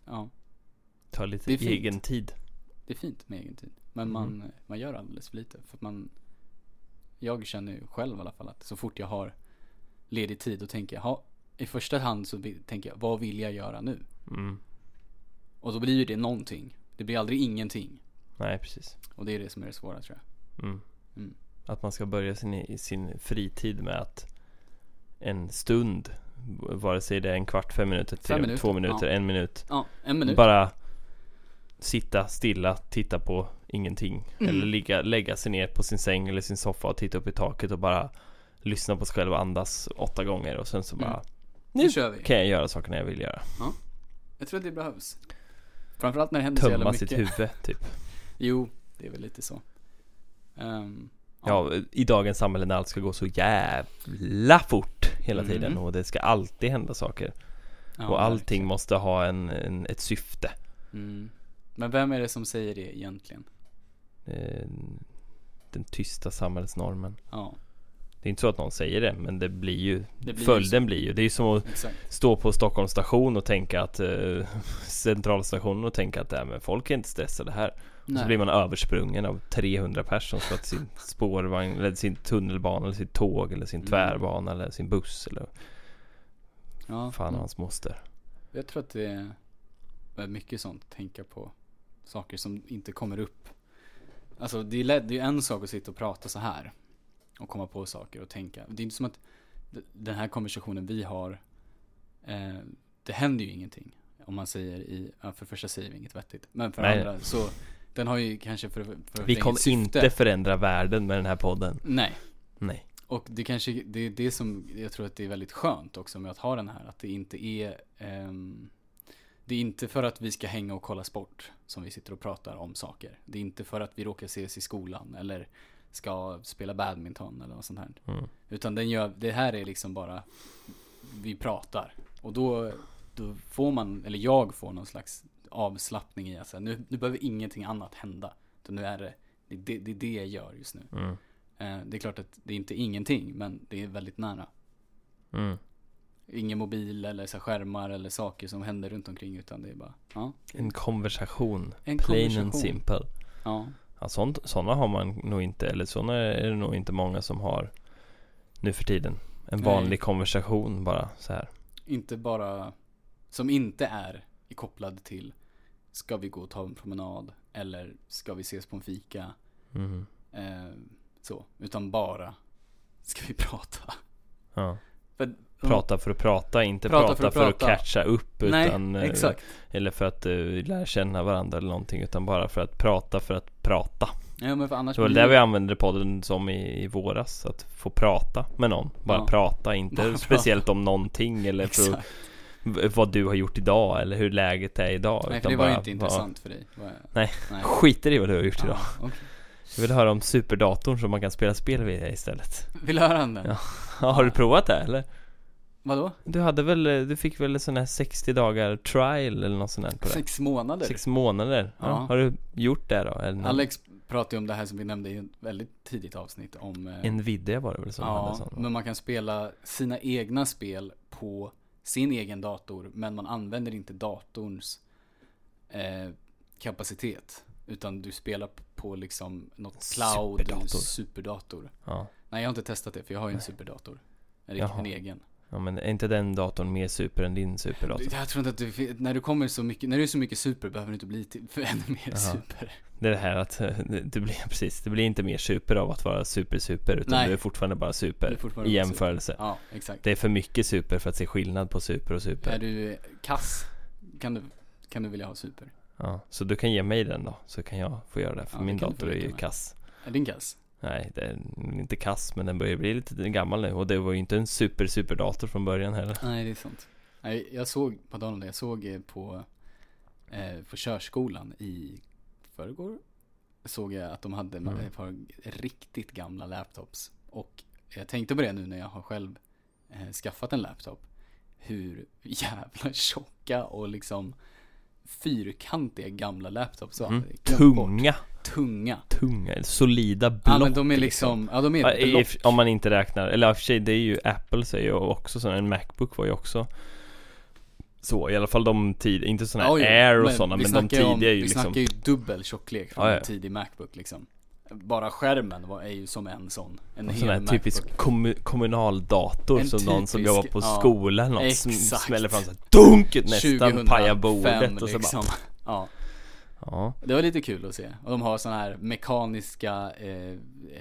Ja, ta lite fint. egen tid det är fint med egen tid. Men Mm. man, man gör alldeles för lite. För att man, jag känner ju själv i alla fall att så fort jag har ledig tid då tänker jag, ha, i första hand så tänker jag, vad vill jag göra nu? mm. Och då blir ju det någonting. Det blir aldrig ingenting. Nej precis Och det är det som är det svåra tror jag. mm. Mm. Att man ska börja sin, sin fritid med att en stund Vare sig det är en kvart, fem minuter, tre, Fem minuter, två minuter, ja. en minut Ja, en minut. Bara sitta stilla, titta på ingenting Mm. Eller ligga, lägga sig ner på sin säng eller sin soffa och titta upp i taket och bara Lyssna på sig själv och andas åtta gånger och sen så bara Mm. Nu nu kör vi. kan jag göra sakerna jag vill göra Jag tror att det behövs. Framförallt när det händer så jävla Tömma mycket. sitt huvud typ Jo, det är väl lite så. Ehm, Ja, i dagens samhälle när allt ska gå så jävla fort hela Mm. tiden och det ska alltid hända saker ja, Och allting verkligen. måste ha en, en, ett syfte Mm. Men vem är det som säger det egentligen? Eh, Den tysta samhällsnormen Ja, Det är inte så att någon säger det men det blir ju det blir ju Följden blir ju, det är ju som att exakt. stå på Stockholms station och tänka att eh, Centralstationen och tänka att äh, men folk är inte stressade här Och så blir man översprungen av 300 personer som ska till sin spårvagn eller sin tunnelbana eller sitt tåg eller sin Mm. tvärbana eller sin buss eller ja, fan mm. hans moster Jag tror att det är mycket sånt, tänka på saker som inte kommer upp. Alltså det är, lätt, det är en sak att sitta och prata så här och komma på saker och tänka. Det är inte som att den här konversationen vi har, eh, det händer ju ingenting. Om man säger i, ja, för det första säger vi inget vettigt. Men för Nej. andra så, den har ju kanske för, för Vi kommer syfte. inte förändra världen med den här podden Nej. Nej Och det kanske, det är det som jag tror att det är väldigt skönt också med att ha den här. Att det inte är, ehm, det är inte för att vi ska hänga och kolla sport som vi sitter och pratar om saker. Det är inte för att vi råkar ses i skolan eller ska spela badminton eller något sånt här. mm. Utan den gör, det här är liksom bara, vi pratar. Och då, då får man, eller jag får någon slags avslappning i att säga, nu, nu behöver ingenting annat hända. Utan nu är det, det, det, är det jag gör just nu. Mm. Eh, Det är klart att det är inte ingenting, men det är väldigt nära. Mm. Ingen mobil eller så skärmar eller saker som händer runt omkring utan det är bara, ja. En konversation En Plain konversation. and simple Ja, ja, Sådana har man nog inte Eller sådana är det nog inte många som har Nu för tiden En Nej. vanlig konversation bara så här. inte bara, som inte är kopplad till, ska vi gå och ta en promenad eller ska vi ses på en fika, Mm. eh, så, utan bara, ska vi prata? Ja. För, Prata för att prata, inte Prata prata, för att för att, prata. catcha upp Nej, utan eh, exakt. Eller för att uh, lära känna varandra eller någonting Utan bara för att prata för att prata Ja men för annars Det var där vi använde podden som i, i våras Att få prata med någon Bara Ja. prata, inte Bara speciellt om någonting Eller för vad du har gjort idag Eller hur läget är idag Nej för utan det var ju bara inte intressant för dig. Var- Nej. Nej. Skiter i vad du har gjort idag Ja, okej. Jag vill höra om superdatorn som man kan spela spel via istället Vill du höra den? Ja. Ja, Har du provat det eller? Vadå? Du hade väl, du fick väl en sån här 60 dagar trial eller något sånt där på det? Sex månader? Sex månader? Ja. Ja. Har du gjort det då? Eller Alex pratade ju om det här som vi nämnde i ett väldigt tidigt avsnitt om eh, Nvidia var det väl som hade Ja, sån? men man kan spela sina egna spel på sin egen dator Men man använder inte datorns eh, kapacitet Utan du spelar på liksom något cloud Superdator. superdator Ja. Nej jag har inte testat det för jag har ju en superdator En, en egen ja, men är inte den datorn mer super än din superdator? Jag tror inte att du, när du kommer så mycket, när du är så mycket super behöver du inte bli till, för ännu mer Jaha. super Det är det här att eh, det blir, precis, det blir inte mer super av att vara super super Utan Nej. du är fortfarande bara Du super fortfarande I jämförelse Ja, exakt Det är för mycket super för att se skillnad på super och super Är du kass kan du, kan du vilja ha super? Ja, så du kan ge mig den då, så kan jag få göra det För Ja, min du dator är ju med. kass Är din kass? Nej, det är inte kass men den börjar bli lite gammal nu Och det var ju inte en super super dator från början heller Nej, det är sant. Nej, jag såg, på tal om det, jag såg eh, på, eh, på körskolan i förrgår såg jag att de hade Mm. ett par riktigt gamla laptops. Och jag tänkte på det nu när jag har själv eh, skaffat en laptop. Hur jävla tjocka och liksom fyrkantiga gamla laptops var. Mm. Tunga, Tunga. tunga, solida block Ja men de är liksom, ja de är block. Om man inte räknar, eller i och för sig det är ju Apple säger ju också så, en Macbook var ju också så, i alla fall de tid, inte sådana här Ja, Air och sådana, vi men de tidiga om, är ju Vi liksom snackar ju dubbel tjocklek från Ja, ja. en tidig Macbook liksom. Bara skärmen var, är ju som en sån. En sån här typisk kommu- kommunaldator En som någon som typisk, jobbar på ja, skola eller något sm- exakt. smäller fram såhär DUNK! Nästan 2005 pajar bordet och så liksom. bara Ja, Ja, det var lite kul att se. Och de har såna här mekaniska eh,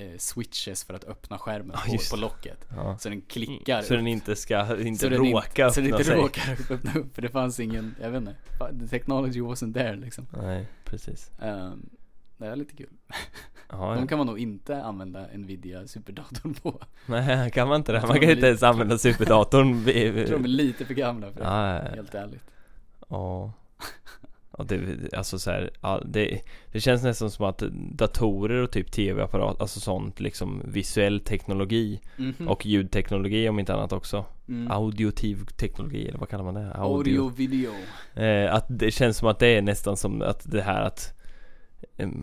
eh, switches för att öppna skärmen Ja, på, på locket. ja. Så den klickar Så den inte ska, inte Så den råka inte, Så den öppna inte sig råkar öppna upp, för det fanns ingen, jag vet inte. The technology wasn't there liksom. Nej, precis Um, det är lite kul. ja, De kan man nog inte använda Nvidia superdatorn på. Nej, kan man inte det? Man kan inte ens använda superdatorn Jag tror de är lite för gamla för det. Helt ärligt. Ja, ja det, alltså så här, det, det känns nästan som att datorer och typ tv-apparat, alltså sånt liksom visuell teknologi Mhm. och ljudteknologi om inte annat också. mm. Audiotiv teknologi eller vad kallar man det? Audio, video. Eh, att det känns som att det är nästan som att det här att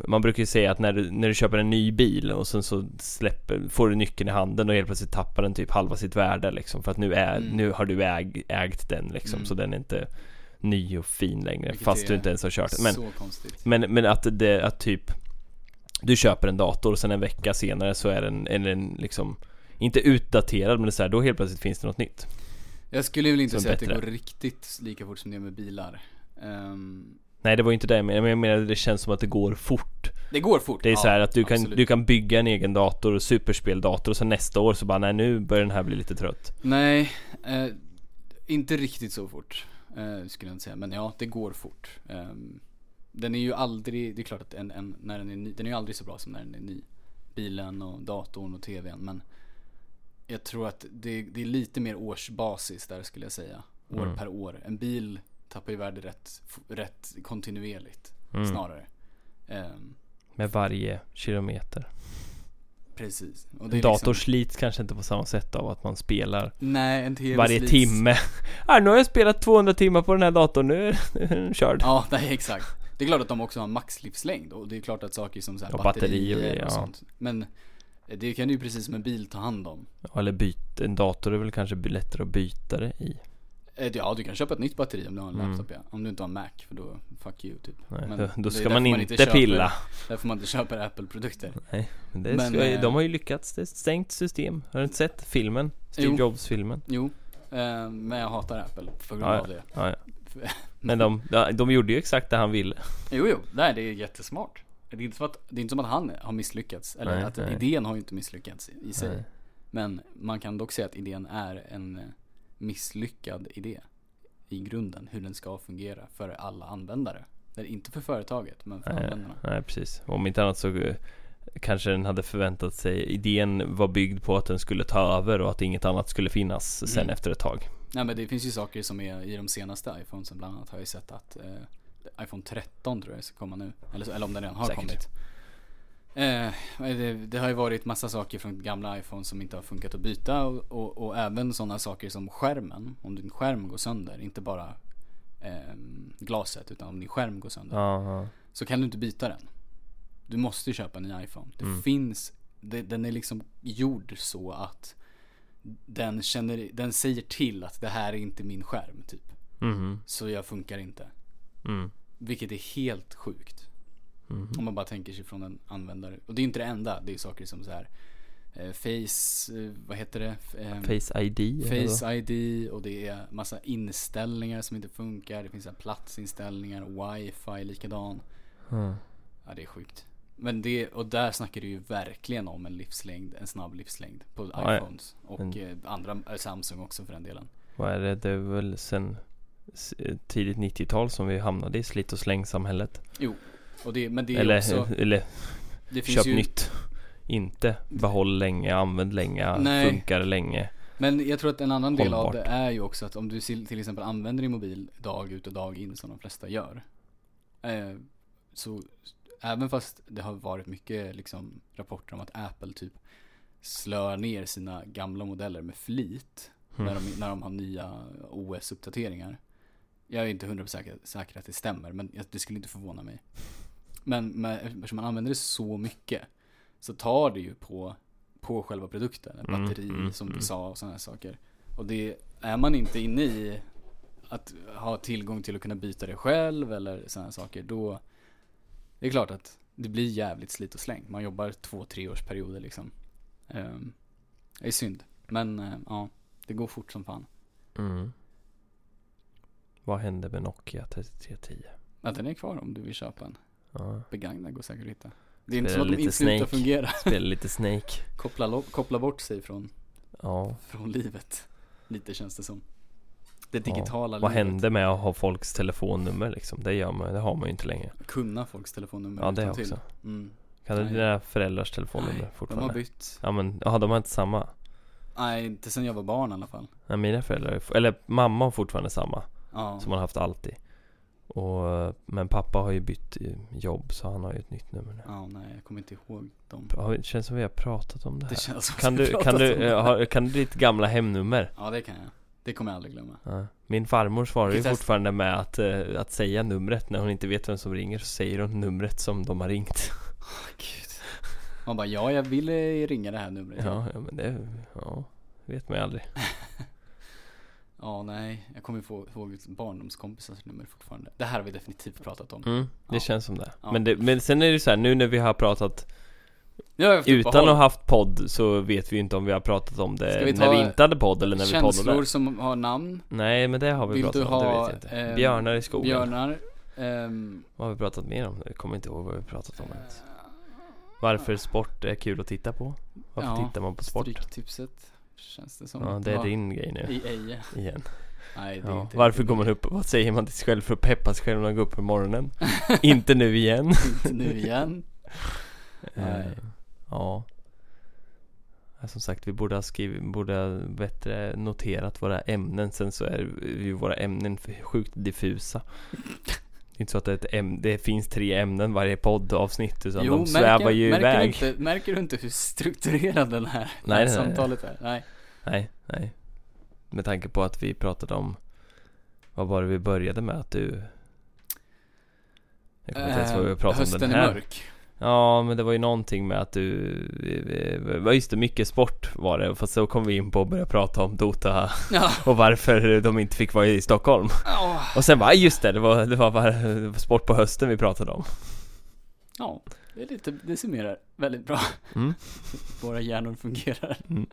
man brukar ju säga att när du, när du köper en ny bil och sen så släpper, får du nyckeln i handen och helt plötsligt tappar den typ halva sitt värde liksom för att nu, är, Mm. nu har du äg, ägt den liksom Mm. så den är inte ny och fin längre Vilket fast du inte ens har kört den. Men, men, men att det, att typ du köper en dator och sen en vecka senare så är den, är den liksom inte utdaterad men det är så här, då helt plötsligt finns det något nytt. Jag skulle väl inte säga att det går riktigt lika fort som det är med bilar. Ehm, Nej det var ju inte det men jag menar det känns som att det går fort. det går fort. Det är ja, så här att du kan, absolut. du kan bygga en egen dator, superspeldator och så nästa år så bara nej nu börjar den här bli lite trött. Nej, eh, inte riktigt så fort. Eh, skulle jag inte säga. Men ja, det går fort. Ehm, den är ju aldrig, det är klart att en, en, när den är ny, den är ju aldrig så bra som när den är ny. Bilen och datorn och tvn. Men jag tror att det, det är lite mer årsbasis där skulle jag säga. År Mm. per år. En bil tappar ju värde rätt, rätt kontinuerligt Mm. snarare. Ehm, Med varje kilometer. precis. Och är dator liksom- slits kanske inte på samma sätt av att man spelar Nej, en tv varje slits- timme. Ah, nu har jag spelat 200 timmar på den här datorn, nu är den körd. Ja, nej exakt. Det är klart att de också har maxlivslängd och det är klart att saker som så här Och batterier, batterier, och ja. sånt. Men det kan ju precis som en bil ta hand om. Eller byt, en dator är väl kanske lättare att byta det i. Eh, Ja, du kan köpa ett nytt batteri om du har en Mm. laptop ja. Om du inte har en Mac, för då, fuck you typ. Nej, Men då, ska man man inte, inte köper- pilla. Därför man inte köper Apple-produkter. Nej, men det Men, ska, eh, de har ju lyckats. Det är ett stängt system. Har du inte sett filmen? Steve Jo. Jobs-filmen? Jo, eh, men jag hatar Apple på grund Ja, av det. Ja, ja. Men de, de, de gjorde ju exakt det han ville. Jo, jo, nej det är jättesmart. Det är inte som att, det är inte som att han har misslyckats. Eller Nej, att nej. idén har ju inte misslyckats i, sig. Men man kan dock säga att idén är en eh, misslyckad idé i grunden, hur den ska fungera för alla användare. Är inte för företaget, men för Nej, användarna. nej, precis. Om inte annat så eh, kanske den hade förväntat sig, idén var byggd på att den skulle ta över och att inget annat skulle finnas sen Mm. efter ett tag. Nej men det finns ju saker som är i de senaste iPhonesen bland annat har jag sett att eh, iPhone 13 tror jag ska komma nu. Eller, eller om den redan har Säkert. kommit. Eh, det, det har ju varit massa saker från gamla iPhone som inte har funkat att byta och, och, och även sådana saker som skärmen. Om din skärm går sönder, inte bara eh, glaset utan om din skärm går sönder. Ja. Så kan du inte byta den. Du måste köpa en ny iPhone. Det Mm. finns, det, den är liksom gjord så att den känner, den säger till att det här är inte min skärm typ. Mhm. Så jag funkar inte. Mm. Vilket är helt sjukt. Mhm. Om man bara tänker sig från en användare. Och det är inte det enda. Det är saker som så här eh, Face, eh, vad heter det? Ehm, Face ID? Face ID och det är massa inställningar som inte funkar. Det finns så platsinställningar, wifi likadan. Ja. Ja det är sjukt. Men det, och där snackar du ju verkligen om en livslängd, en snabb livslängd på Ja, ja. iPhones. Och Men- eh, andra, Samsung också för den delen. Vad är det? Det är väl sen tidigt 90-tal som vi hamnade i slit och släng-samhället. Och det, men det är Eller, också, eller det finns köp ju, nytt. Inte behåll länge, använd länge, Nej. funkar länge. Men jag tror att en annan del av Hållbart. det är ju också att om du till exempel använder din mobil dag ut och dag in som de flesta gör. Eh, så även fast det har varit mycket liksom rapporter om att Apple typ slår ner sina gamla modeller med flit Mm. när, de, när de har nya OS-uppdateringar. Jag är inte 100% säker, säker att det stämmer, men det skulle inte förvåna mig. Men, men eftersom man använder det så mycket så tar det ju på, på själva produkten, Mm, batteri mm, som mm. du sa och sådana här saker. Och det är man inte inne i att ha tillgång till att kunna byta det själv eller sådana här saker, då det är klart att det blir jävligt slit och släng. Man jobbar två, tre års perioder liksom. Um, det är synd. Men eh, ja, det går fort som fan. Mm. Vad hände med Nokia 3310? Ja, den är kvar om du vill köpa en. Ja. Begagnad går säkert att hitta. Det är inte som att de inte slutar Snake. fungera. Spelade lite Snake. Koppla, koppla bort sig från, Ja. från livet. Lite känns det som. Det Ja. digitala Vad livet. hände med att ha folks telefonnummer liksom? Det gör man, det har man ju inte längre. Kunna folks telefonnummer Ja det till. också. Mm. Kan du dina föräldrars telefonnummer Nej, de har fortfarande? bytt. Ja men, ja de har inte samma. Nej, inte sen jag var barn i alla fall. Nej, mina föräldrar, eller mamma har fortfarande samma. Ja. Som han haft alltid. Och, men pappa har ju bytt jobb så han har ju ett nytt nummer nu. Ja, nej, jag kommer inte ihåg dem. Ja, Det känns som vi har pratat om det här. Det känns som kan, vi du, kan, du, om det. eh, har, kan du ditt gamla hemnummer? Ja, det kan jag. Det kommer jag aldrig glömma. Ja. Min farmor svarar ju fortfarande med att, eh, att säga numret när hon inte vet vem som ringer så säger hon numret som de har ringt. Gud. Man bara, ja, jag ville ringa det här numret. Ja, ja men det, ja, vet man ju aldrig. Ja, nej. Jag kommer få ihåg barndomskompisars nummer fortfarande. Det här har vi definitivt pratat om. Mm, det Ja. känns som det. Ja. Men, det. men sen är det så här, nu när vi har pratat haft utan att ha haft podd så vet vi ju inte om vi har pratat om det vi när vi inte hade podd eller när vi Känslor poddade. som har namn. Nej men det har vi Vill pratat du om, det ha, vet jag inte. eh, Björnar i skogen. Björnar. Ehm, Vad har vi pratat mer om? Jag kommer inte ihåg vad vi har pratat om ens. Varför sport är kul att titta på? Varför Ja, tittar man på sport? Stryktipset. Känns det som. Ja, att det är din grej nu I Eje. igen. Nej, det är Ja. inte Varför går man upp? Vad säger man till sig själv för att peppa sig själv när man går upp på morgonen? inte nu igen. Inte nu igen. Nej. Eh, Ja. Ja, Som sagt, vi borde ha skrivit, borde ha bättre noterat våra ämnen. Sen så är ju våra ämnen sjukt diffusa. Det är inte så att det, är ett det finns tre ämnen varje poddavsnitt utan de svävar ju märker, iväg. Du inte, märker du inte hur strukturerad den här, Nej, här nej, nej. samtalet är? Nej. Nej, nej. Med tanke på att vi pratade om, vad var det vi började med? Att du... Jag kommer inte ens ihåg vad vi pratade om hösten den är här. mörk. Ja, men det var ju någonting med att du... Ja, just det, mycket sport var det. Fast så kom vi in på att börja prata om Dota Ja. och varför de inte fick vara i Stockholm. Ja. Och sen bara, "Ah, just det, det var, det var bara var sport på hösten vi pratade om. Ja, det är lite, det summerar väldigt bra. Mm. Våra hjärnor fungerar. Mm.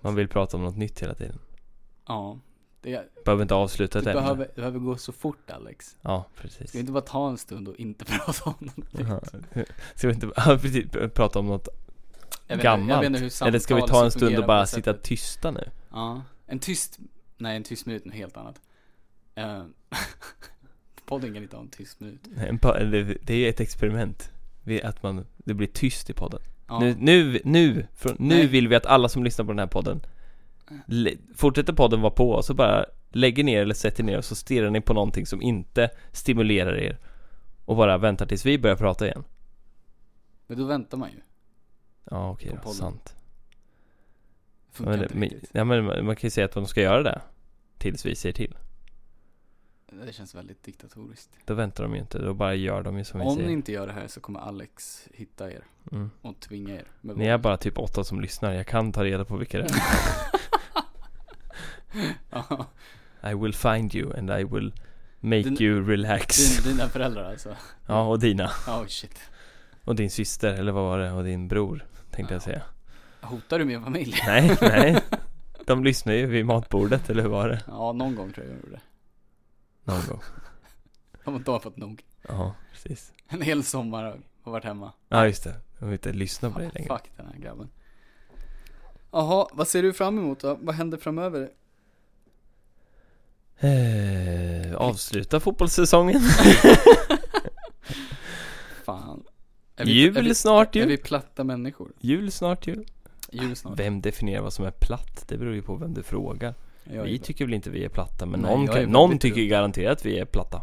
Man vill prata om något nytt hela tiden. Ja. Det, Behöver inte avsluta det behöver, det behöver gå så fort Alex. Ja, precis. Ska vi inte bara ta en stund och inte prata om något Ja. Ska vi inte precis, prata om något Jag inte- gammalt? Jag inte samtal Eller ska vi ta en stund och bara sitta tysta nu? Ja. En tyst, nej en tyst minut är något helt annat. Uh, podden kan inte ha en tyst minut. Nej, det, är ett experiment. Att man, det blir tyst i podden. Ja. Nu, nu, nu, nu Nej. vill vi att alla som lyssnar på den här podden Fortsätter podden vara på och så bara lägger ner eller sätter ner och så stirrar ni på någonting som inte stimulerar er Och bara väntar tills vi börjar prata igen Men då väntar man ju. Ja okej På då, sant ja, Funkar men, inte men, riktigt. ja, men man kan ju säga att de ska göra det Tills vi säger till Det känns väldigt diktatoriskt. Då väntar de ju inte, då bara gör de ju som vi Om säger ni inte gör det här så kommer Alex hitta er mm. och tvinga er. Ni är bara typ åtta som lyssnar, jag kan ta reda på vilka det är I will find you and I will make Din- you relax din, dina föräldrar alltså. Ja, och dina Oh shit. Och din syster, eller vad var det? Och din bror, tänkte jag Ja. säga Hotar du min familj? Nej, nej De lyssnar ju vid matbordet, eller hur var det? Ja, någon gång tror jag jag gjorde det. Någon gång De de har fått nog. Ja, precis En hel sommar har jag varit hemma. Ja, just det De vill inte lyssna på dig längre Fuck den här grabben. Jaha, vad ser du fram emot då? Vad händer framöver? Eh, Avsluta fotbollssäsongen Fan. Jul är vi, snart Är ju vi platta människor? Jul snart ju Jul snart. Vem definierar vad som är platt? Det beror ju på vem du frågar Jag är Vi tycker väl inte vi är platta Men Nej, någon, är kan, någon tycker ju garanterat att vi är platta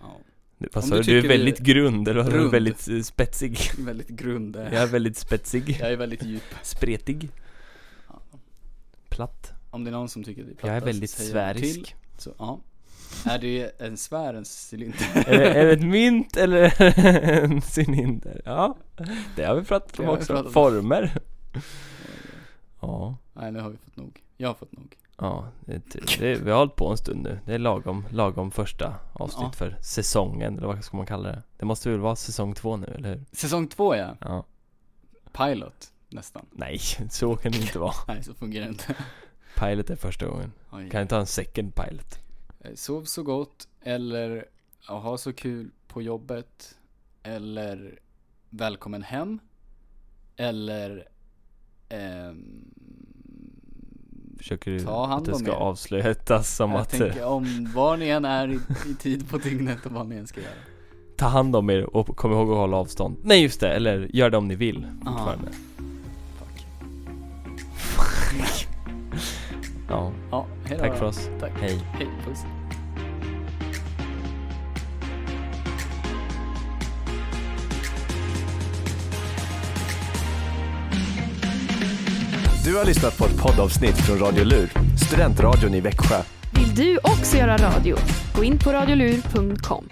Ja. Du, sa du du? Du är vi- väldigt grund, eller vad? Rund. väldigt eh, spetsig. Väldigt grund. Jag är väldigt spetsig. Jag är väldigt djup. Spretig. Ja. Platt. Om det är någon som tycker det är Jag är väldigt sfärisk. Så, ja. Är det en sfär, en cylinder? är, det, är det ett mynt eller en cylinder? Ja, det har vi pratat om också. pratat om. Former. Ja, Nej, nu har vi fått nog. Jag har fått nog. ja det, det, vi har hållit på en stund nu. Det är lagom, lagom första avsnitt Ja. för säsongen, eller vad ska man kalla det? Det måste väl vara säsong två nu, eller hur? Säsong två ja. Ja. Pilot, nästan. Nej, så kan det inte vara. Nej, så fungerar det inte. Pilot är första gången. Oj. Kan inte ha en second pilot. Eh, Sov så gott, eller ha så kul på jobbet, eller välkommen hem, eller ehm, Försöker du Ta hand att det ska er. avslutas som jag att tänker om var ni än är i, i tid på dygnet och vad ni än ska göra. ta hand om er och kom ihåg att hålla avstånd. Nej just det, eller gör det om ni vill fortfarande. Fuck. Ja, Ja, tack för oss. Tack. Hej. Hej, puss. Du har lyssnat på ett poddavsnitt från Radio Lur, studentradion i Växjö. Vill du också göra radio? Gå in på radiolur.com.